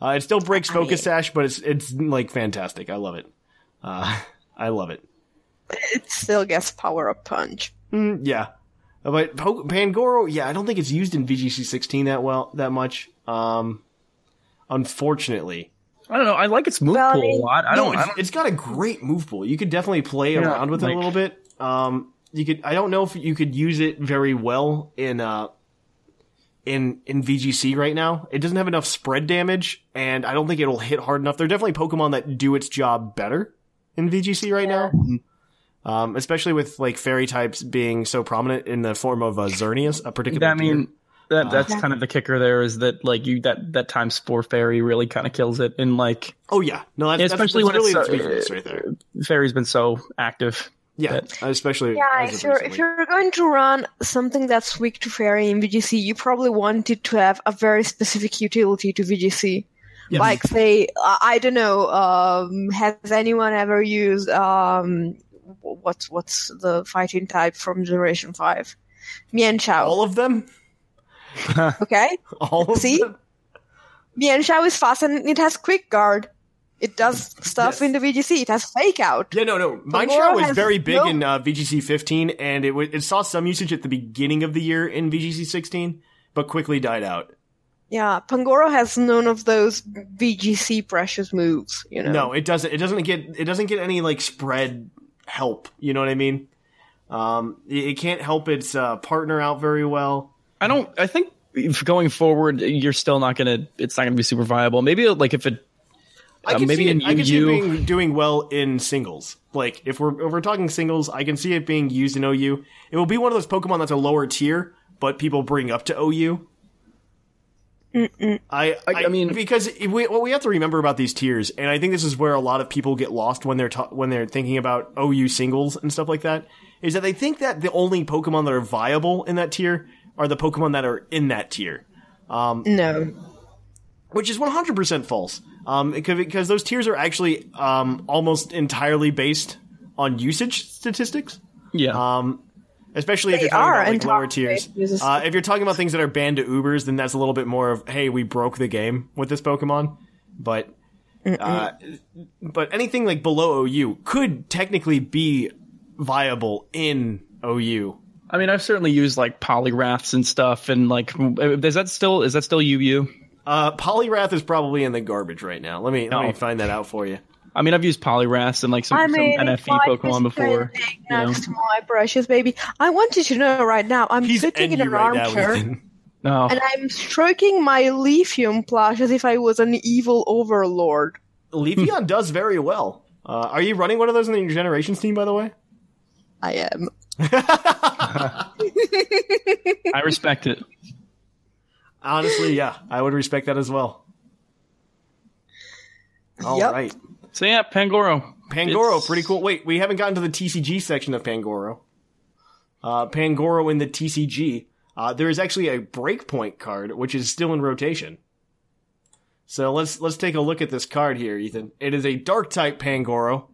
Uh, it still breaks Focus Sash, but it's it's like fantastic. I love it. Uh, I love it. It still gets power up punch. Mm, yeah, but po- Pangoro, yeah, I don't think it's used in VGC 16 that well that much. Um, unfortunately, I don't know. I like its move Well, I pool mean- a lot. I no, don't. I it's, don't it's got a great move pool. You could definitely play Yeah, around with it a little bit. Um, you could. I don't know if you could use it very well in uh in in VGC right now. It doesn't have enough spread damage, and I don't think it'll hit hard enough. There are definitely Pokemon that do its job better in VGC right now. Um, especially with like fairy types being so prominent in the form of a Xerneas, a particular. I mean, deer. that that's kind of the kicker. There is that like you that that time Spore Fairy really kind of kills it. And like oh yeah, no, that's, especially that's, when that's really it's so- right there. Fairy's been so active. Yeah, that- especially Yeah, if you're if you're going to run something that's weak to fairy in VGC, you probably want it to have a very specific utility to VGC. Yes. Like say, uh, I don't know, um, has anyone ever used um, what's what's the fighting type from Generation Five? Mienshao. all of them, Okay, all of See? them. Mienshao is fast and it has quick guard. It does stuff Yes. in the VGC. It has fake out. Yeah, no, no. Mienshao was very big no- in uh, VGC 15, and it w- it saw some usage at the beginning of the year in VGC 16, but quickly died out. Yeah, Pangoro has none of those VGC precious moves. You know. No, it doesn't. It doesn't get. It doesn't get any like spread help. You know what I mean? Um, it, it can't help its uh, partner out very well. I don't. I think if going forward, you're still not gonna. It's not gonna be super viable. Maybe like if it. I Uh, can maybe see in it, I can see it being doing well in singles. Like if we're if we're talking singles, I can see it being used in OU. It will be one of those Pokemon that's a lower tier, but people bring up to OU. I, I, I mean- because if we, what we have to remember about these tiers, and I think this is where a lot of people get lost when they're ta- when they're thinking about OU singles and stuff like that, is that they think that the only Pokemon that are viable in that tier are the Pokemon that are in that tier No. which is 100% false. Um, because, because those tiers are actually um, almost entirely based on usage statistics. Yeah. Um, especially if They you're talking are about like lower tiers. based on usage Uh, if you're talking about things that are banned to Ubers, then that's a little bit more of hey, we broke the game with this Pokemon. But Uh, but anything like below OU could technically be viable in OU. I mean, I've certainly used like Poliwraths and stuff, and like, is that still is that still UU? Uh, Poliwrath is probably in the garbage right now. Let me let me find that out for you. I mean, I've used Poliwraths and like some, I some NFE Pokemon before. standing You know? to my precious baby. I wanted to know right now, I'm He's sitting in NU an right armchair No, and I'm stroking my Leafeon plush as if I was an evil overlord. Leafeon does very well. Uh, are you running one of those in your generations team, by the way? I am. I respect it. Honestly, yeah, I would respect that as well. All right, Yep. So yeah, Pangoro. Pangoro, It's- pretty cool. Wait, we haven't gotten to the TCG section of Pangoro. Uh, Pangoro in the TCG. Uh, there is actually a breakpoint card, which is still in rotation. So let's let's take a look at this card here, Ethan. It is a dark type Pangoro.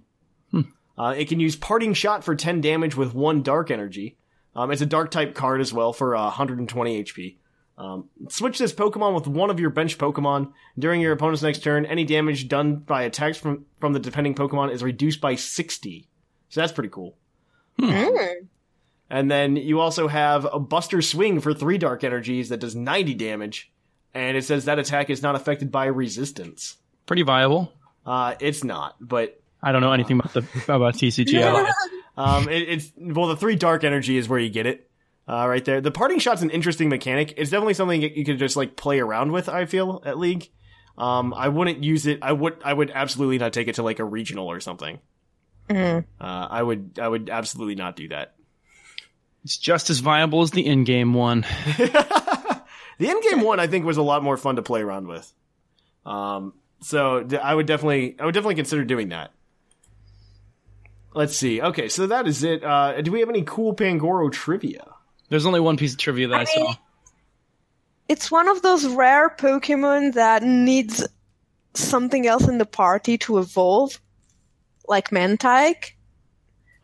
Uh, it can use parting shot for 10 damage with one dark energy. Um, it's a dark type card as well for uh, 120 HP. Um, switch this Pokemon with one of your bench Pokemon. During your opponent's next turn, any damage done by attacks from, from the defending Pokemon is reduced by 60. So that's pretty cool. Hmm. And then you also have a Buster Swing for three Dark Energies that does 90 damage. And it says that attack is not affected by resistance. Pretty viable. Uh, it's not, but I don't know anything about the about TCG. Um, it, it's well, the three dark energy is where you get it. Uh, right there. The parting shot's an interesting mechanic. It's definitely something that you could just like play around with. I feel at league. Um, I wouldn't use it. I would. I would absolutely not take it to like a regional or something. Uh, I would. I would absolutely not do that. It's just as viable as the in-game one. The end game one, I think, was a lot more fun to play around with. Um, so d- I would definitely, I would definitely consider doing that. Let's see. Okay, so that is it. Uh, do we have any cool Pangoro trivia? There's only one piece of trivia that I, I saw. mean- It's one of those rare Pokemon that needs something else in the party to evolve, like Mantyke.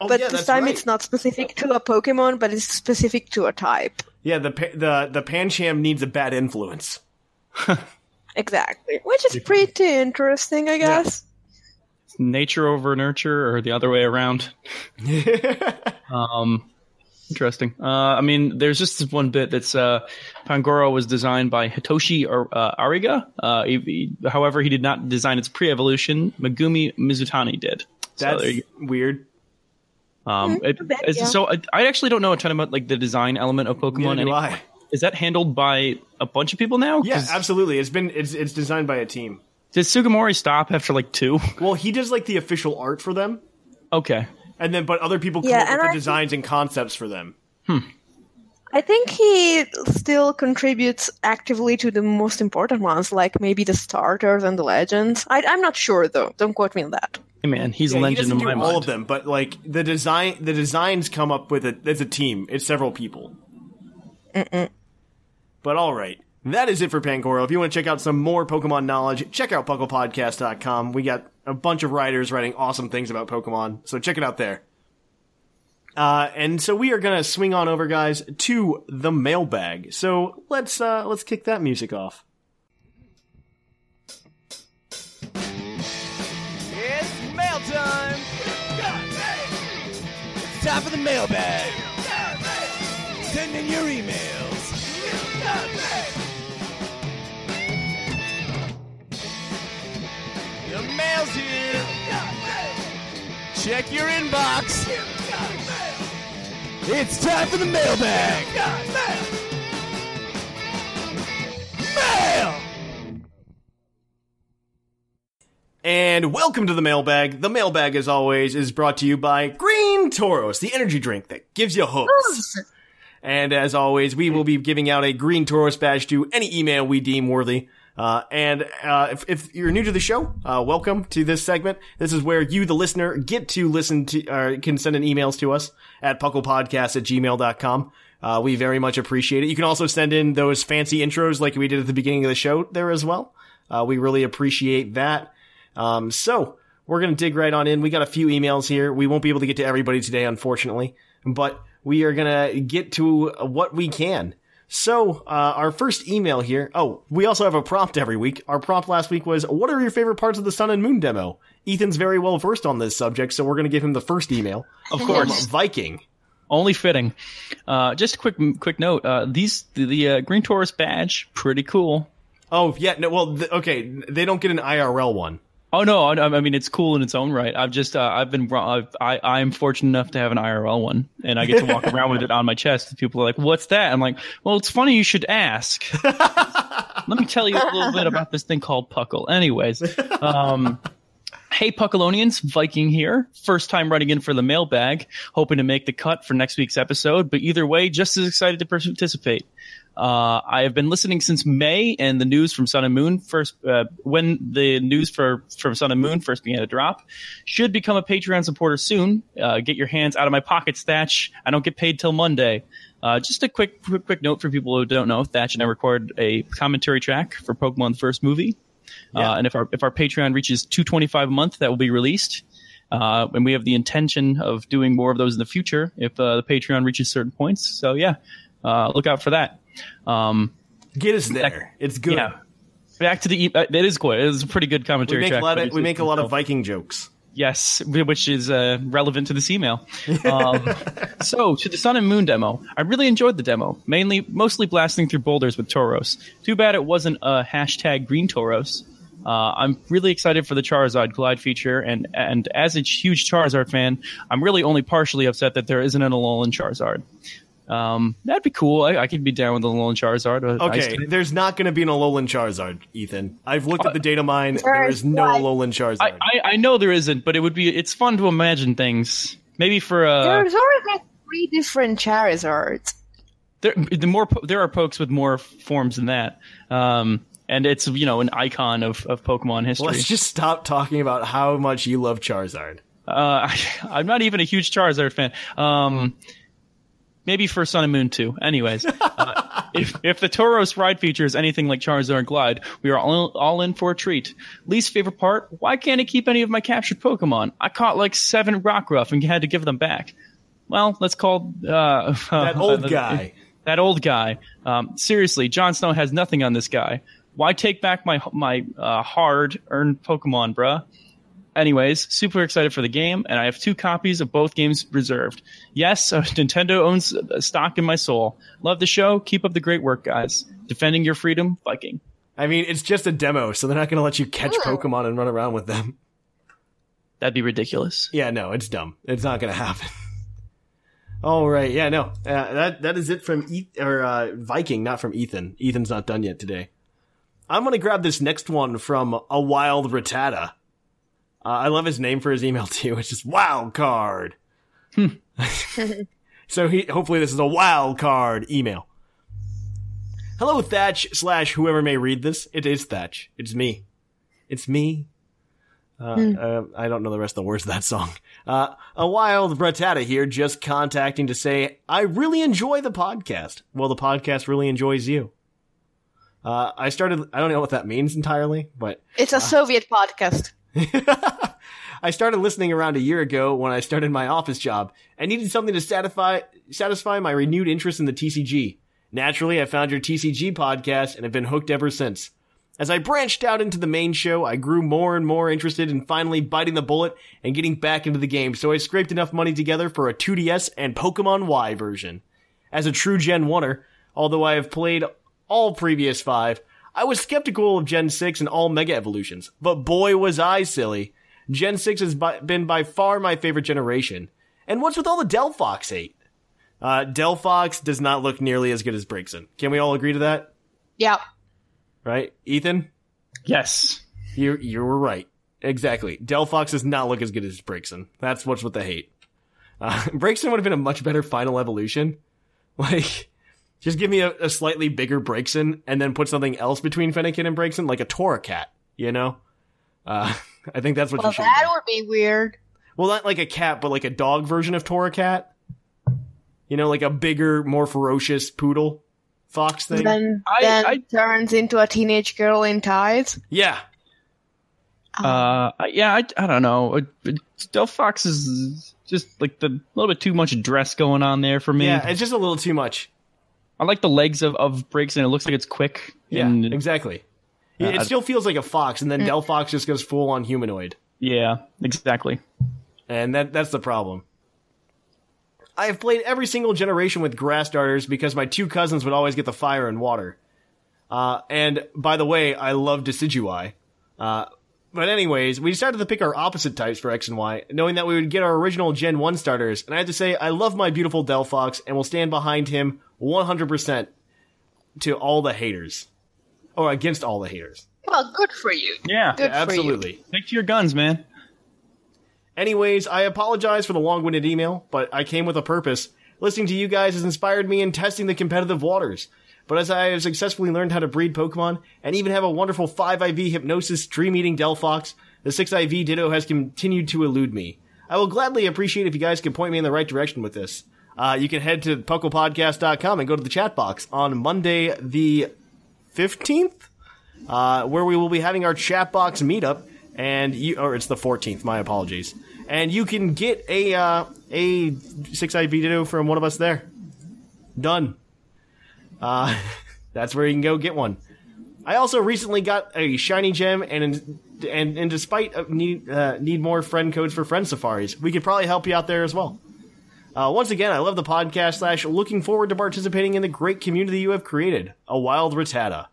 Oh, But yeah, this time right. it's not specific to a Pokemon, but it's specific to a type. Yeah, the pa- the the Pancham needs a bad influence. Exactly. Which is pretty interesting, I guess. Nature over nurture, or the other way around. um, interesting. Uh, I mean, there's just this one bit that's uh, Pangoro was designed by Hitoshi uh, Ariga. Uh, he- he- however, he did not design its pre-evolution. Megumi Mizutani did. That's there you weird. go. Um, it- too bad, it's- yeah. So I, I actually don't know a ton about like the design element of Pokemon. Neither do anymore. Is that handled by a bunch of people now? Yeah, 'Cause absolutely. It's been it's it's designed by a team. Did Sugimori stop after like two? Well, he does like the official art for them, okay. And then but other people come Yeah, up with the I- designs and concepts for them. Hmm. I think he still contributes actively to the most important ones, like maybe the starters and the legends. I, I'm not sure though. Don't quote me on that. Hey man, he's Yeah, a legend doesn't in do my all mind. of them, but like the design, the designs come up with it. It's a team. It's several people. But all right, that is it for Pangoro. If you want to check out some more Pokemon knowledge, check out PucklePodcast.com. We got a bunch of writers writing awesome things about Pokemon, so check it out there. Uh, and so we are gonna swing on over, guys, to the mailbag. So let's uh, let's kick that music off. It's mail time! It's time for the mailbag! Send in your emails! Mail's here! Check your inbox! It's time for the mailbag! Mail! And welcome to the mailbag. The mailbag, as always, is brought to you by Green Tauros, the energy drink that gives you hooks. And as always, we will be giving out a Green Tauros badge to any email we deem worthy. Uh, and uh, if, if you're new to the show, uh, welcome to this segment. This is where you, the listener, get to listen to, or can send in emails to us at pucklepodcast at gmail.com. Uh, we very much appreciate it. You can also send in those fancy intros like we did at the beginning of the show there as well. Uh, we really appreciate that. Um, so we're going to dig right on in. We got a few emails here. We won't be able to get to everybody today, unfortunately, but we are going to get to what we can. So, uh, our first email here. Oh, we also have a prompt every week. Our prompt last week was, "What are your favorite parts of the Sun and Moon demo?" Ethan's very well versed on this subject, so we're going to give him the first email. Of course. Viking. Only fitting. Uh, just a quick quick note. Uh, these the, the uh, Green Tauros badge, pretty cool. Oh yeah, no, well, th- okay, they don't get an IRL one. Oh no, I, I mean it's cool in its own right. I've just uh, I've been I've, I I'm fortunate enough to have an IRL one, and I get to walk around with it on my chest. People are like, "What's that?" I'm like, "Well, it's funny you should ask." Let me tell you a little bit about this thing called Puckle. Anyways, um, hey Puckalonians, Viking here. First time running in for the mailbag, hoping to make the cut for next week's episode. But either way, just as excited to participate. Uh, I have been listening since May, and the news from Sun and Moon first, uh, when the news for from Sun and Moon first began to drop, should become a Patreon supporter soon. Uh, get your hands out of my pocket, Thatch. I don't get paid till Monday. Uh, just a quick, quick, quick note for people who don't know: Thatch and I recorded a commentary track for Pokemon: The First Movie, Yeah. uh, and if our if our Patreon reaches two twenty five a month, that will be released. Uh, and we have the intention of doing more of those in the future if uh, the Patreon reaches certain points. So yeah, uh, look out for that. Um, Get us there. It's good. yeah. Back to the. E- uh, that is good. It is a pretty good We commentary make a track. lot of we make a lot of Viking jokes. Yes, which is uh, relevant to this email. Um, so, to the Sun and Moon demo, I really enjoyed the demo. Mainly, mostly blasting through boulders with Tauros. Too bad it wasn't a hashtag Green Tauros. Uh, I'm really excited for the Charizard glide feature, and and as a huge Charizard fan, I'm really only partially upset that there isn't an Alolan Charizard. Um, that'd be cool. I, I could be down with an Alolan Charizard. Okay, there's not going to be an Alolan Charizard, Ethan. I've looked at the data mine. There is no right. Alolan Charizard. I, I, I know there isn't, but it would be. It's fun to imagine things. Maybe for uh, There's already like three different Charizards. there the more there are pokes with more forms than that um and it's you know an icon of, of pokemon history Let's just stop talking about how much you love Charizard. uh I, i'm not even a huge charizard fan um maybe for sun and moon too anyways uh, if if the tauros ride feature is anything like charizard glide we are all, all in for a treat least favorite part why can't i keep any of my captured pokemon i caught like seven rockruff and had to give them back well let's call uh That old guy. that old guy. Um, seriously, Jon Snow has nothing on this guy. Why take back my my uh, hard earned Pokemon, bruh? Anyways, super excited for the game, and I have two copies of both games reserved. Yes, uh, Nintendo owns uh, stock in my soul. Love the show. Keep up the great work, guys. Defending your freedom, Viking. I mean, it's just a demo, so they're not going to let you catch Pokemon and run around with them. That'd be ridiculous. Yeah, no, it's dumb. It's not going to happen. All right, yeah, no, uh, that that is it from e- or uh, Viking, not from Ethan. Ethan's not done yet today. I'm going to grab this next one from a wild Rattata. Uh, I love his name for his email too. It's just wild card. so he hopefully this is a wild card email. Hello, Thatch slash whoever may read this. It is Thatch. It's me. It's me. Uh, uh, I don't know the rest of the words of that song. Uh, a wild Rattata here, just contacting to say I really enjoy the podcast. Well, the podcast really enjoys you. Uh, I started. I don't know what that means entirely, but It's a Soviet podcast. I started listening around a year ago when I started my office job. I needed something to satisfy satisfy my renewed interest in the TCG. Naturally, I found your TCG podcast and have been hooked ever since. As I branched out into the main show, I grew more and more interested in finally biting the bullet and getting back into the game, so I scraped enough money together for a 2DS and Pokemon Y version. As a true Gen 1er, although I have played all previous five, I was skeptical of Gen 6 and all Mega Evolutions, but boy was I silly. Gen 6 has by, been by far my favorite generation. And what's with all the Delphox hate? Uh, Delphox does not look nearly as good as Braixen. Can we all agree to that? Yeah. Right? Ethan? Yes. You you were right. Exactly. Delphox does not look as good as Braixen. That's what's with the hate. Uh, Braixen would have been a much better final evolution. Like, just give me a, a slightly bigger Braixen and then put something else between Fennekin and Braixen, like a Torracat, you know? Uh, I think that's what Well, you should that do. would be weird. Well, not like a cat, but like a dog version of Torracat. You know, like a bigger, more ferocious poodle fox thing. Then, I- then I- turns into a teenage girl in ties. yeah. Uh, yeah, I, I don't know. Uh, Delphox is just like the little bit too much dress going on there for me. Yeah, it's just a little too much. I like the legs of, of Braixen, and it looks like it's quick. Yeah, and, exactly. it I- still feels like a fox, and then Delphox just goes full on humanoid. Yeah, exactly. and that that's the problem. I have played every single generation with grass darters because my two cousins would always get the fire and water. Uh, and by the way, I love Decidueye. Uh, but anyways, we decided to pick our opposite types for X and Y, knowing that we would get our original Gen 1 starters. And I have to say, I love my beautiful Delphox and will stand behind him 100% to all the haters. Or against all the haters. Well, good for you. Yeah, Good for you. Absolutely. stick to your guns, man. Anyways, I apologize for the long-winded email, but I came with a purpose. Listening to you guys has inspired me in testing the competitive waters. But as I have successfully learned how to breed Pokemon, and even have a wonderful 5IV Hypnosis Dream-Eating Delphox, the 6IV Ditto has continued to elude me. I will gladly appreciate if you guys can point me in the right direction with this. Uh, you can head to pucklepodcast.com and go to the chat box on Monday the 15th, uh, where we will be having our chat box meetup, and you, or it's the 14th. My apologies. And you can get a uh, a six IV Ditto from one of us there. Done. Uh, that's where you can go get one. I also recently got a shiny gem, and and and despite uh, need uh, need more friend codes for friend safaris, we could probably help you out there as well. Uh, once again, I love the podcast. Slash, looking forward to participating in the great community you have created. A wild Rattata.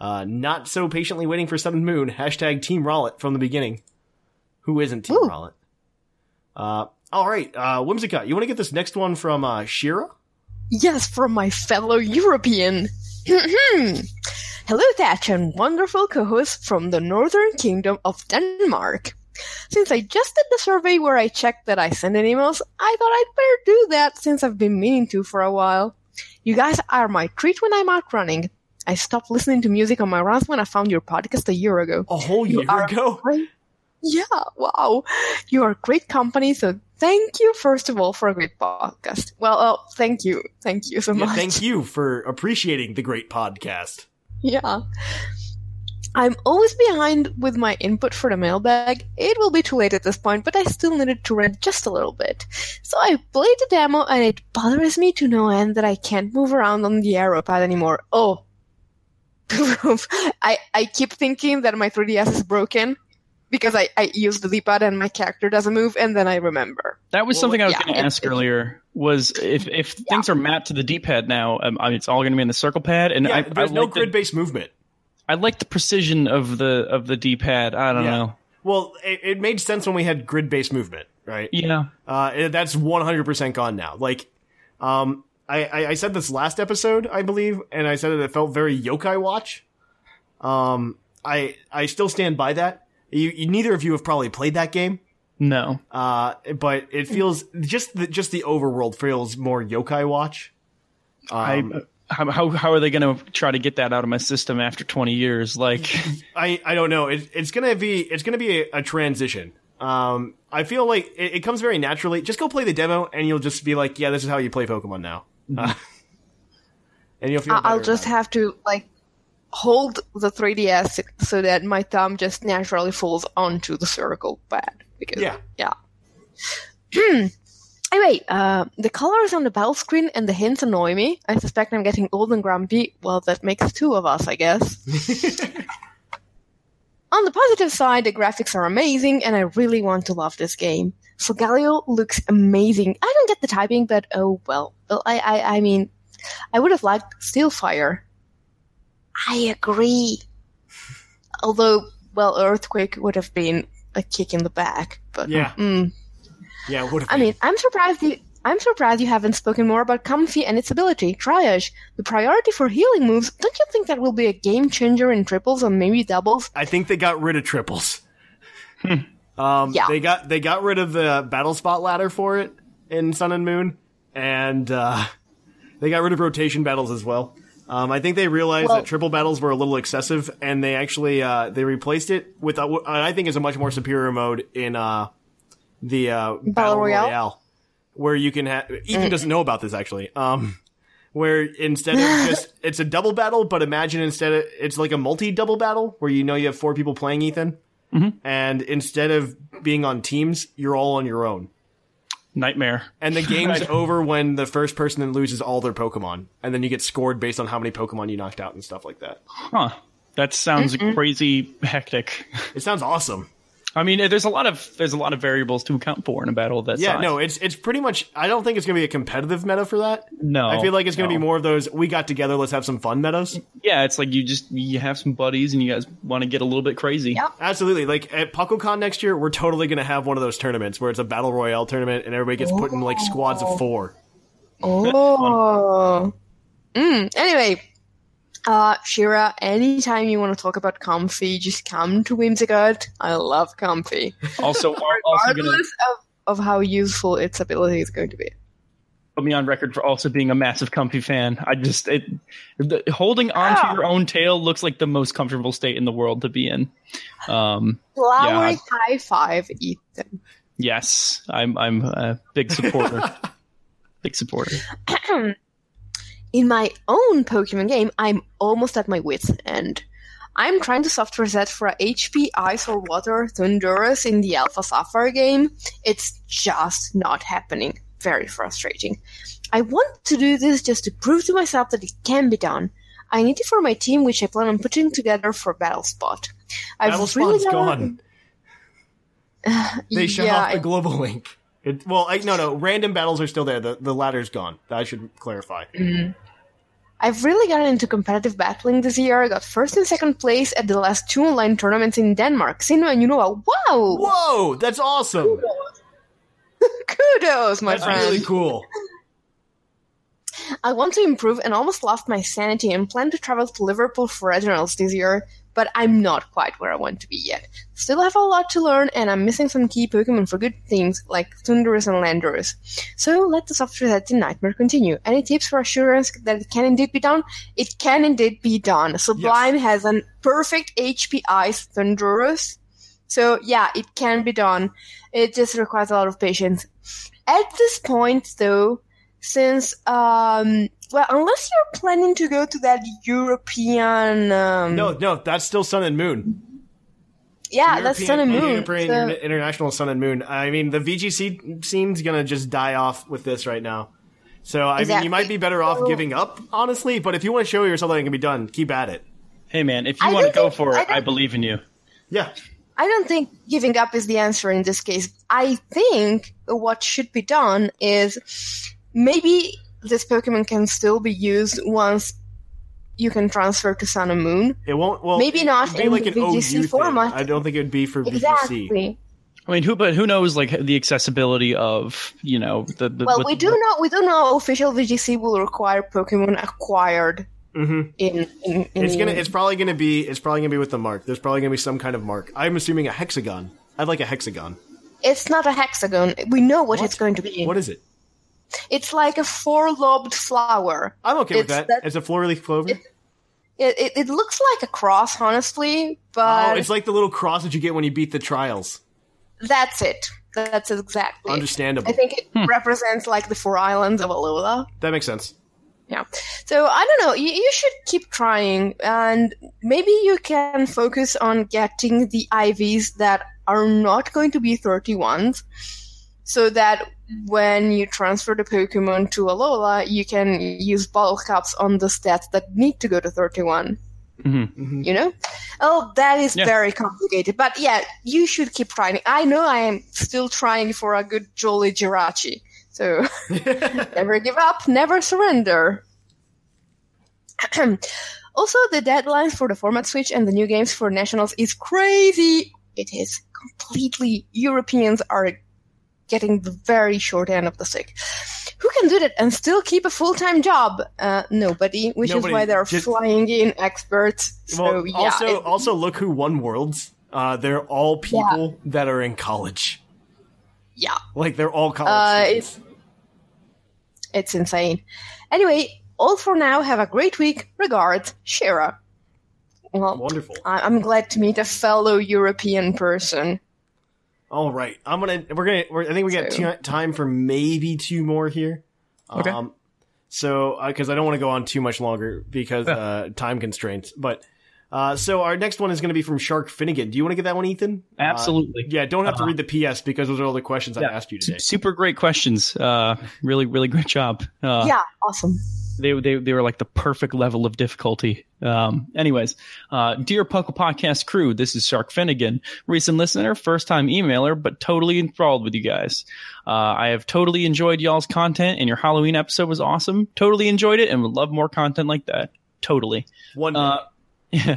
Uh, not so patiently waiting for Sun and Moon. Hashtag Team Rowlet from the beginning. Who isn't Team Ooh. Rowlet? Uh, all right, uh, Whimsicott, you want to get this next one from uh, Shira? Yes, from my fellow European. Hello, Thatch, and wonderful co-host from the Northern Kingdom of Denmark. Since I just did the survey where I checked that I send in emails, I thought I'd better do that since I've been meaning to for a while. You guys are my treat when I'm out running. I stopped listening to music on my runs when I found your podcast a year ago. A whole year ago? great. Yeah, wow. You are great company, so thank you, first of all, for a great podcast. Well, oh, thank you. Thank you so Yeah, much. thank you for appreciating the great podcast. Yeah. I'm always behind with my input for the mailbag. It will be too late at this point, but I still needed to rent just a little bit. So I played the demo and it bothers me to no end that I can't move around on the arrow pad anymore. Oh. I, I keep thinking that my 3DS is broken because I, I use the D-pad and my character doesn't move and then I remember. That was Well, something I was yeah, going to ask it- earlier. Was if if things are mapped to the D-pad now, um, I mean, it's all going to be in the circle pad, and Yeah, I, there's I no like grid-based movement. I like the precision of the of the D-pad. I don't Yeah. know. Well, it, it made sense when we had grid-based movement, right? Yeah, Uh, that's 100% gone now. Like, um, I, I, I said this last episode, I believe, and I said that it felt very Yokai Watch. Um, I, I still stand by that. You, you, neither of you have probably played that game. no. Uh, but it feels, just the, just the overworld feels more Yokai Watch. I, how, how how are they going to try to get that out of my system after 20 years? Like, I, I don't know. It, it's gonna be it's gonna be a, a transition. Um, I feel like it, it comes very naturally. Just go play the demo, and you'll just be like, yeah, this is how you play Pokemon now. Uh, and you'll feel. I- I'll just about it. have to like hold the 3DS so that my thumb just naturally falls onto the circle pad. Because Yeah. yeah. anyway, uh, the colors on the battle screen and the hints annoy me. I suspect I'm getting old and grumpy. Well, that makes two of us, I guess. on the positive side, the graphics are amazing, and I really want to love this game. Solgaleo looks amazing. I don't get the typing, but oh well. Well, I, I, I mean, I would have liked Steelfire. I agree. Although, well, Earthquake would have been a kick in the back. But Yeah. mm. Yeah, what if I mean, I'm surprised you. I'm surprised you haven't spoken more about Comfey and its ability, Triage. The priority for healing moves, don't you think that will be a game changer in triples or maybe doubles? I think they got rid of triples. um, Yeah. they got they got rid of the battle spot ladder for it in Sun and Moon, and uh, they got rid of rotation battles as well. Um, I think they realized Well- that triple battles were a little excessive, and they actually uh, they replaced it with uh, what I think is a much more superior mode in uh, the uh, battle, Royale? royale? where you can have Ethan doesn't know about this actually. Um, where instead of just it's a double battle, but imagine instead of it's like a multi double battle where you know you have four people playing Ethan, and instead of being on teams, you're all on your own. Nightmare. And the game's over when the first person then loses all their Pokemon, and then you get scored based on how many Pokemon you knocked out and stuff like that. Huh. That sounds crazy hectic. It sounds awesome. I mean, there's a lot of there's a lot of variables to account for in a battle of that Yeah, size. no, it's it's pretty much. I don't think it's going to be a competitive meta for that. No, I feel like it's going to no. be more of those. We got together. Let's have some fun metas. Yeah, it's like you just you have some buddies and you guys want to get a little bit crazy. Yep. Absolutely. Like at PuckleCon next year, we're totally going to have one of those tournaments where it's a battle royale tournament and everybody gets put in like squads of four. Oh. Mm, anyway, uh, Shira, anytime you want to talk about Comfey, just come to Whimsicott. I love Comfey. Also, also gonna of, of how useful its ability is going to be. put me on record for also being a massive comfey fan. I just it the, holding onto Yeah. your own tail looks like the most comfortable state in the world to be in. Um, Flowering high five, Ethan. yes, I'm I'm a big supporter. big supporter. In my own Pokemon game, I'm almost at my wit's end. I'm trying to soft reset for a HP Ice or Water Thundurus in the Alpha Sapphire game. It's just not happening. Very frustrating. I want to do this just to prove to myself that it can be done. I need it for my team, which I plan on putting together for Battle Spot. I've Battle really Spawn's gotta- gone. They shut Yeah, off the global link. It, well, I, no, no. Random battles are still there. The the ladder's gone. I should clarify. Mm-hmm. I've really gotten into competitive battling this year. I got first and second place at the last two online tournaments in Denmark. Sinnoh and Unova. Wow! Whoa, that's awesome. Kudos, my That's friend. really cool. I want to improve and almost lost my sanity and plan to travel to Liverpool for regionals this year, but I'm not quite where I want to be yet. Still have a lot to learn, and I'm missing some key Pokemon for good things like Thundurus and Landorus. So let the soft reset in Nightmare continue. Any tips for assurance that it can indeed be done? It can indeed be done. Sublime has a perfect HP Ice Thundurus. So yeah, it can be done. It just requires a lot of patience. At this point, though, since um, well, unless you're planning to go to that European, um, No, no, that's still Sun and Moon. yeah, that's Sun and Moon. European so- Interna- International Sun and Moon. I mean, the VGC scene's gonna just die off with this right now. So I mean, you might be better off So- giving up, honestly. But if you want to show yourself that it can be done, keep at it. Hey man, if you I want to go think- for it, I don't- believe in you. Yeah, I don't think giving up is the answer in this case. I think what should be done is maybe this Pokemon can still be used once you can transfer to Sun and Moon. it won't. Well, Maybe not be in like the an OU VGC thing. format. I don't think it would be for VGC. Exactly. I mean, who but who knows like the accessibility of you know the, the Well, what- we do know we do know official VGC will require Pokemon acquired mm-hmm. in in, in It's gonna. It's probably gonna be. It's probably gonna be with the mark. There's probably gonna be some kind of mark. I'm assuming a hexagon. I'd like a hexagon. It's not a hexagon. We know what, What? it's going to be. What is it? It's like a four-lobed flower. I'm okay with It's that. that- It's a floor leaf clover. It, it, it looks like a cross, honestly, but oh, it's like the little cross that you get when you beat the trials. that's it. That's exactly. it. Understandable. I think it hmm. represents like the four islands of Alola. That makes sense. Yeah. So I don't know. You, you should keep trying, and maybe you can focus on getting the IVs that are not going to be 31s, so that when you transfer the Pokemon to Alola, you can use bottle caps on the stats that need to go to 31. Mhm. You know? Oh, that is Yeah. very complicated. But yeah, you should keep trying. I know I am still trying for a good Jolly Jirachi. So never give up, never surrender. also, the deadlines for the format switch and the new games for nationals is crazy. It is completely. Europeans are getting the very short end of the stick. Who can do that and still keep a full time job? Uh, nobody, which Nobody. is why they're Just- flying in experts. So well, yeah, also, it- also look who won worlds. Uh, they're all people that are in college. yeah. Like they're all college. Uh, students. it's it's insane. Anyway, all for now. Have a great week. Regards, Shira. Well, wonderful. I- I'm glad to meet a fellow European person. All right, I'm gonna. We're gonna. We're, I think we got So- two, time for maybe two more here. Okay. Um, so, because I don't want to go on too much longer because uh, time constraints, but Uh, so our next one is going to be from Shark Finnegan. Do you want to get that one, Ethan? Uh, Absolutely. yeah, don't have to Uh, read the PS because those are all the questions I asked you today. Super great questions. Uh, really, really great job. Uh, yeah, awesome. They, they they were like the perfect level of difficulty. Um, anyways, uh, dear Puckle Podcast crew, this is Shark Finnegan, recent listener, first time emailer, but totally enthralled with you guys. Uh, I have totally enjoyed y'all's content, and your Halloween episode was awesome. Totally enjoyed it, and would love more content like that. Totally. One. Uh,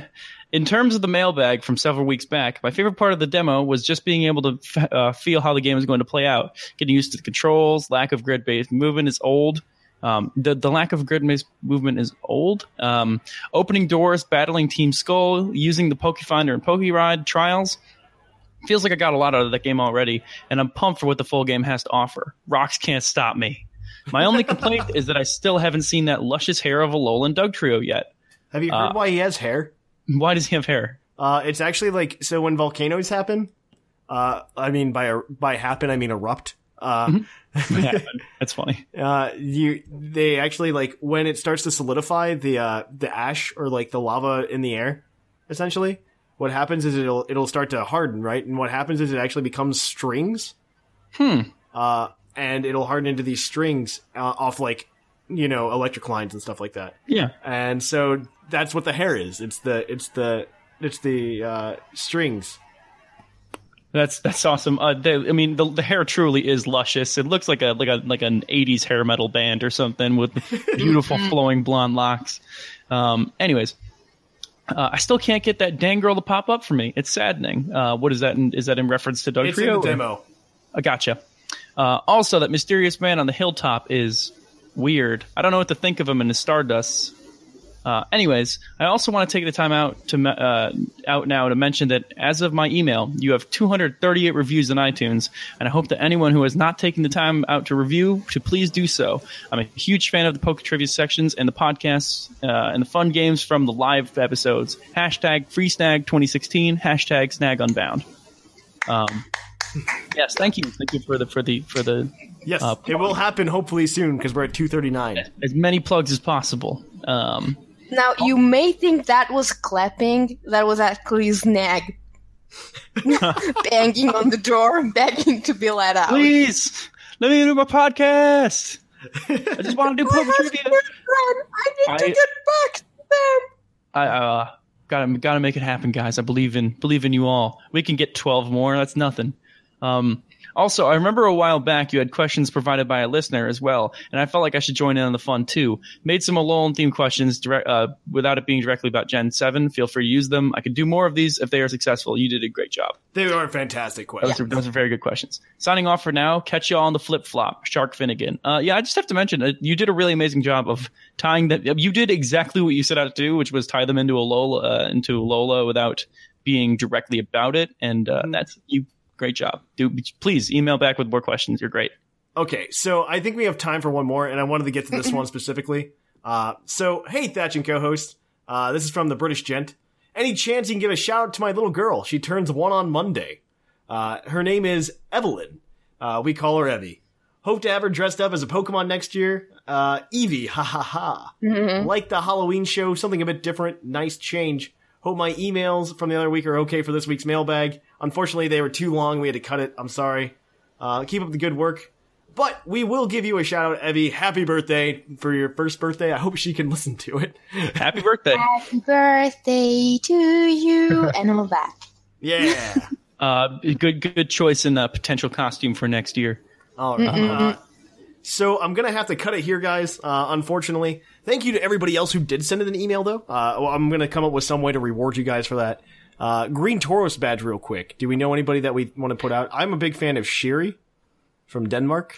in terms of the mailbag from several weeks back, my favorite part of the demo was just being able to f- uh, feel how the game is going to play out. Getting used to the controls, lack of grid based movement is old. Um, the, the lack of grid based movement is old. Um, opening doors, battling Team Skull, using the Pokefinder and Pokeride trials. Feels like I got a lot out of that game already, and I'm pumped for what the full game has to offer. Rocks can't stop me. My only complaint is that I still haven't seen that luscious hair of a Alolan Dugtrio yet. have you heard uh, why he has hair? Why does he have hair? Uh, it's actually like so when volcanoes happen. Uh, I mean by by happen I mean erupt. Uh, Yeah, that's funny. uh, you they actually like when it starts to solidify the uh the ash or like the lava in the air, essentially. What happens is it'll it'll start to harden, right? And what happens is it actually becomes strings. Hmm. Uh, and it'll harden into these strings uh, off like you know electric lines and stuff like that. Yeah. And so that's what the hair is. It's the it's the it's the uh, strings. That's that's awesome. Uh, the, I mean, the, the hair truly is luscious. It looks like a like a like an '80s hair metal band or something with beautiful flowing blonde locks. Um, anyways, uh, I still can't get that dang girl to pop up for me. It's saddening. Uh, what is that? In, is that in reference to Doug It's in the demo. I gotcha. Uh, also, that mysterious man on the hilltop is weird. I don't know what to think of him in his Stardust. Uh, anyways, I also want to take the time out to uh, out now to mention that as of my email, you have 238 reviews on iTunes, and I hope that anyone who has not taken the time out to review to please do so. I'm a huge fan of the poker Trivia sections and the podcasts uh, and the fun games from the live episodes. Hashtag FreeSnag 2016. Hashtag Snag Unbound. Um, yes, thank you, thank you for the for the for the Yes, Uh, it will happen hopefully soon because we're at 239. as many plugs as possible. Um, Now, you may think that was clapping. That was actually Snag banging on the door, begging to be let out. please let me do my podcast. I just want to do husband Trivia. I need to I- get back to them. I uh, gotta gotta make it happen, guys. I believe in believe in you all. We can get twelve more. That's nothing. Um, also, I remember a while back you had questions provided by a listener as well, and I felt like I should join in on the fun too. Made some Alolan themed questions direct, uh, without it being directly about Gen Seven. Feel free to use them. I could do more of these if they are successful. You did a great job. They are fantastic Those, questions. are, those are very good questions. Signing off for now. Catch you all on the flip flop. Shark Finnegan. Uh, yeah, I just have to mention uh, you did a really amazing job of tying that. You did exactly what you set out to do, which was tie them into Alola uh, into Alola without being directly about it. And uh, that's you. Great job. Do please email back with more questions. You're great. Okay, so I think we have time for one more, and I wanted to get to this one specifically. Uh, so, hey, Thatch and co-host, uh, this is from the British Gent. Any chance you can give a shout out to my little girl? She turns one on Monday. Uh, her name is Evelyn. Uh, we call her Evie. Hope to have her dressed up as a Pokemon next year. Uh, Eevee, ha ha ha. Like the Halloween show, something a bit different, nice change. Hope my emails from the other week are okay for this week's mailbag. Unfortunately, they were too long. We had to cut it. I'm sorry. Uh, keep up the good work. But we will give you a shout out, Evie. Happy birthday for your first birthday. I hope she can listen to it. Happy birthday. Happy birthday to you, and all that. Yeah. Uh, good good choice in a potential costume for next year. All right. So I'm gonna have to cut it here, guys. Uh, unfortunately, thank you to everybody else who did send in an email, though. Uh, well, I'm gonna come up with some way to reward you guys for that. Uh, Green Tauros badge, real quick. Do we know anybody that we want to put out? I'm a big fan of Shiri from Denmark.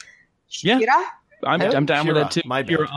Yeah, Kira? I'm, I'm down with that too. my bad. You're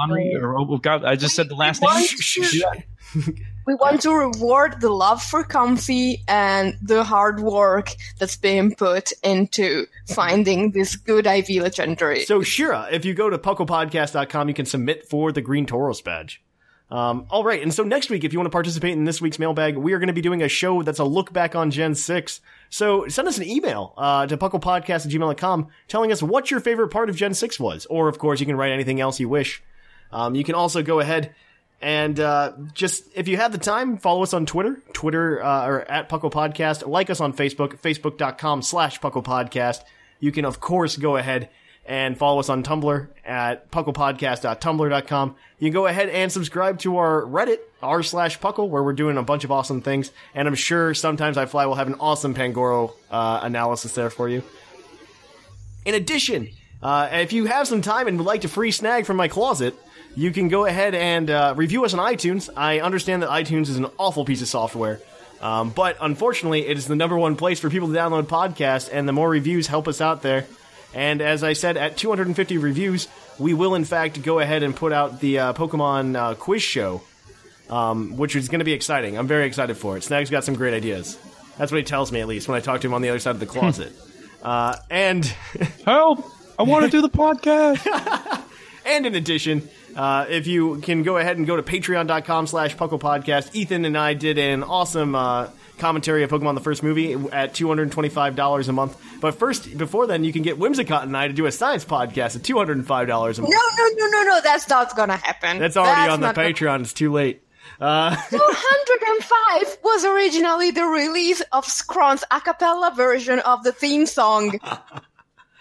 or, oh God, I just said the last name. We want to reward the love for Comfey and the hard work that's been put into finding this good IV legendary. So Shira, if you go to pucklepodcast.com, you can submit for the Green Tauros badge. Um, all right, and so next week, if you want to participate in this week's mailbag, we are going to be doing a show that's a look back on Gen 6. So send us an email uh, to pucklepodcast at gmail.com telling us what your favorite part of Gen 6 was. Or, of course, you can write anything else you wish. Um, you can also go ahead and uh, just if you have the time, follow us on Twitter, Twitter uh, or at Puckle Podcast. Like us on Facebook, facebook.com slash Puckle Podcast. You can, of course, go ahead and follow us on Tumblr at pucklepodcast.tumblr.com. You can go ahead and subscribe to our Reddit, r slash Puckle, where we're doing a bunch of awesome things. And I'm sure sometimes I fly will have an awesome Pangoro uh, analysis there for you. In addition, uh, if you have some time and would like to free snag from my closet, you can go ahead and uh, review us on iTunes. I understand that iTunes is an awful piece of software. Um, but unfortunately, it is the number one place for people to download podcasts, and the more reviews help us out there. And as I said, at 250 reviews, we will in fact go ahead and put out the uh, Pokemon uh, quiz show, um, which is going to be exciting. I'm very excited for it. Snag's got some great ideas. That's what he tells me, at least, when I talk to him on the other side of the closet. uh, and Help! I want to do the podcast. And in addition, uh, if you can go ahead and go to patreon.com slash Puckle Podcast, Ethan and I did an awesome uh, commentary of Pokemon the first movie at $225 a month. But first, before then, you can get Whimsicott and I to do a science podcast at $205 a month. No, no, no, no, no. That's not gonna happen. That's already That's on the not gonna- Patreon. It's too late. Uh, 205 was originally the release of Scron's a cappella version of the theme song.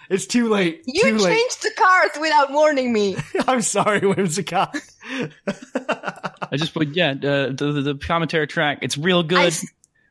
it's too late. You too late. changed the cards without warning me. I'm sorry, Whimsicott. I just put yeah, uh, the, the the commentary track. It's real good, I s-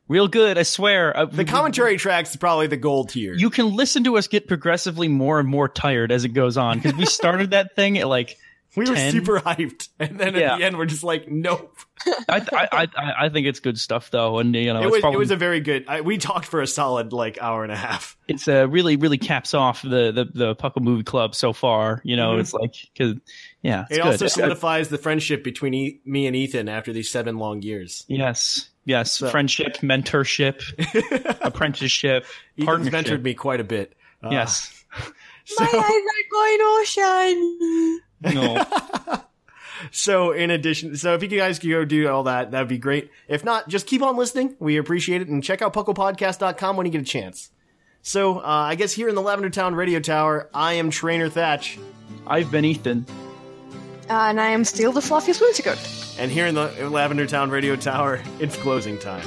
real good. I swear. Uh, The commentary track's probably the gold tier. You can listen to us get progressively more and more tired as it goes on because we started that thing at like. We were 10. super hyped. And then Yeah. at the end, we're just like, nope. I, I I I think it's good stuff though, and you know It was, probably it was a very good. I, we talked for a solid like hour and a half. it's uh, really really caps off the the the Puckle Movie Club so far. You know, it's like because yeah, it's Mm-hmm. It good. also It's good. solidifies the friendship between e- me and Ethan after these seven long years. Yes, yes, friendship, mentorship, apprenticeship, Ethan's mentored me quite a bit. Uh, Yes. My eyes are going all shiny. No. So in addition, so if you guys could go do all that, that'd be great. If not, just keep on listening. We appreciate it. And check out pucklepodcast.com when you get a chance. So uh, I guess here in the Lavender Town Radio Tower, I am Trainer Thatch. I've been Ethan. And I am still the fluffiest whimsicott. And here in the Lavender Town Radio Tower, it's closing time.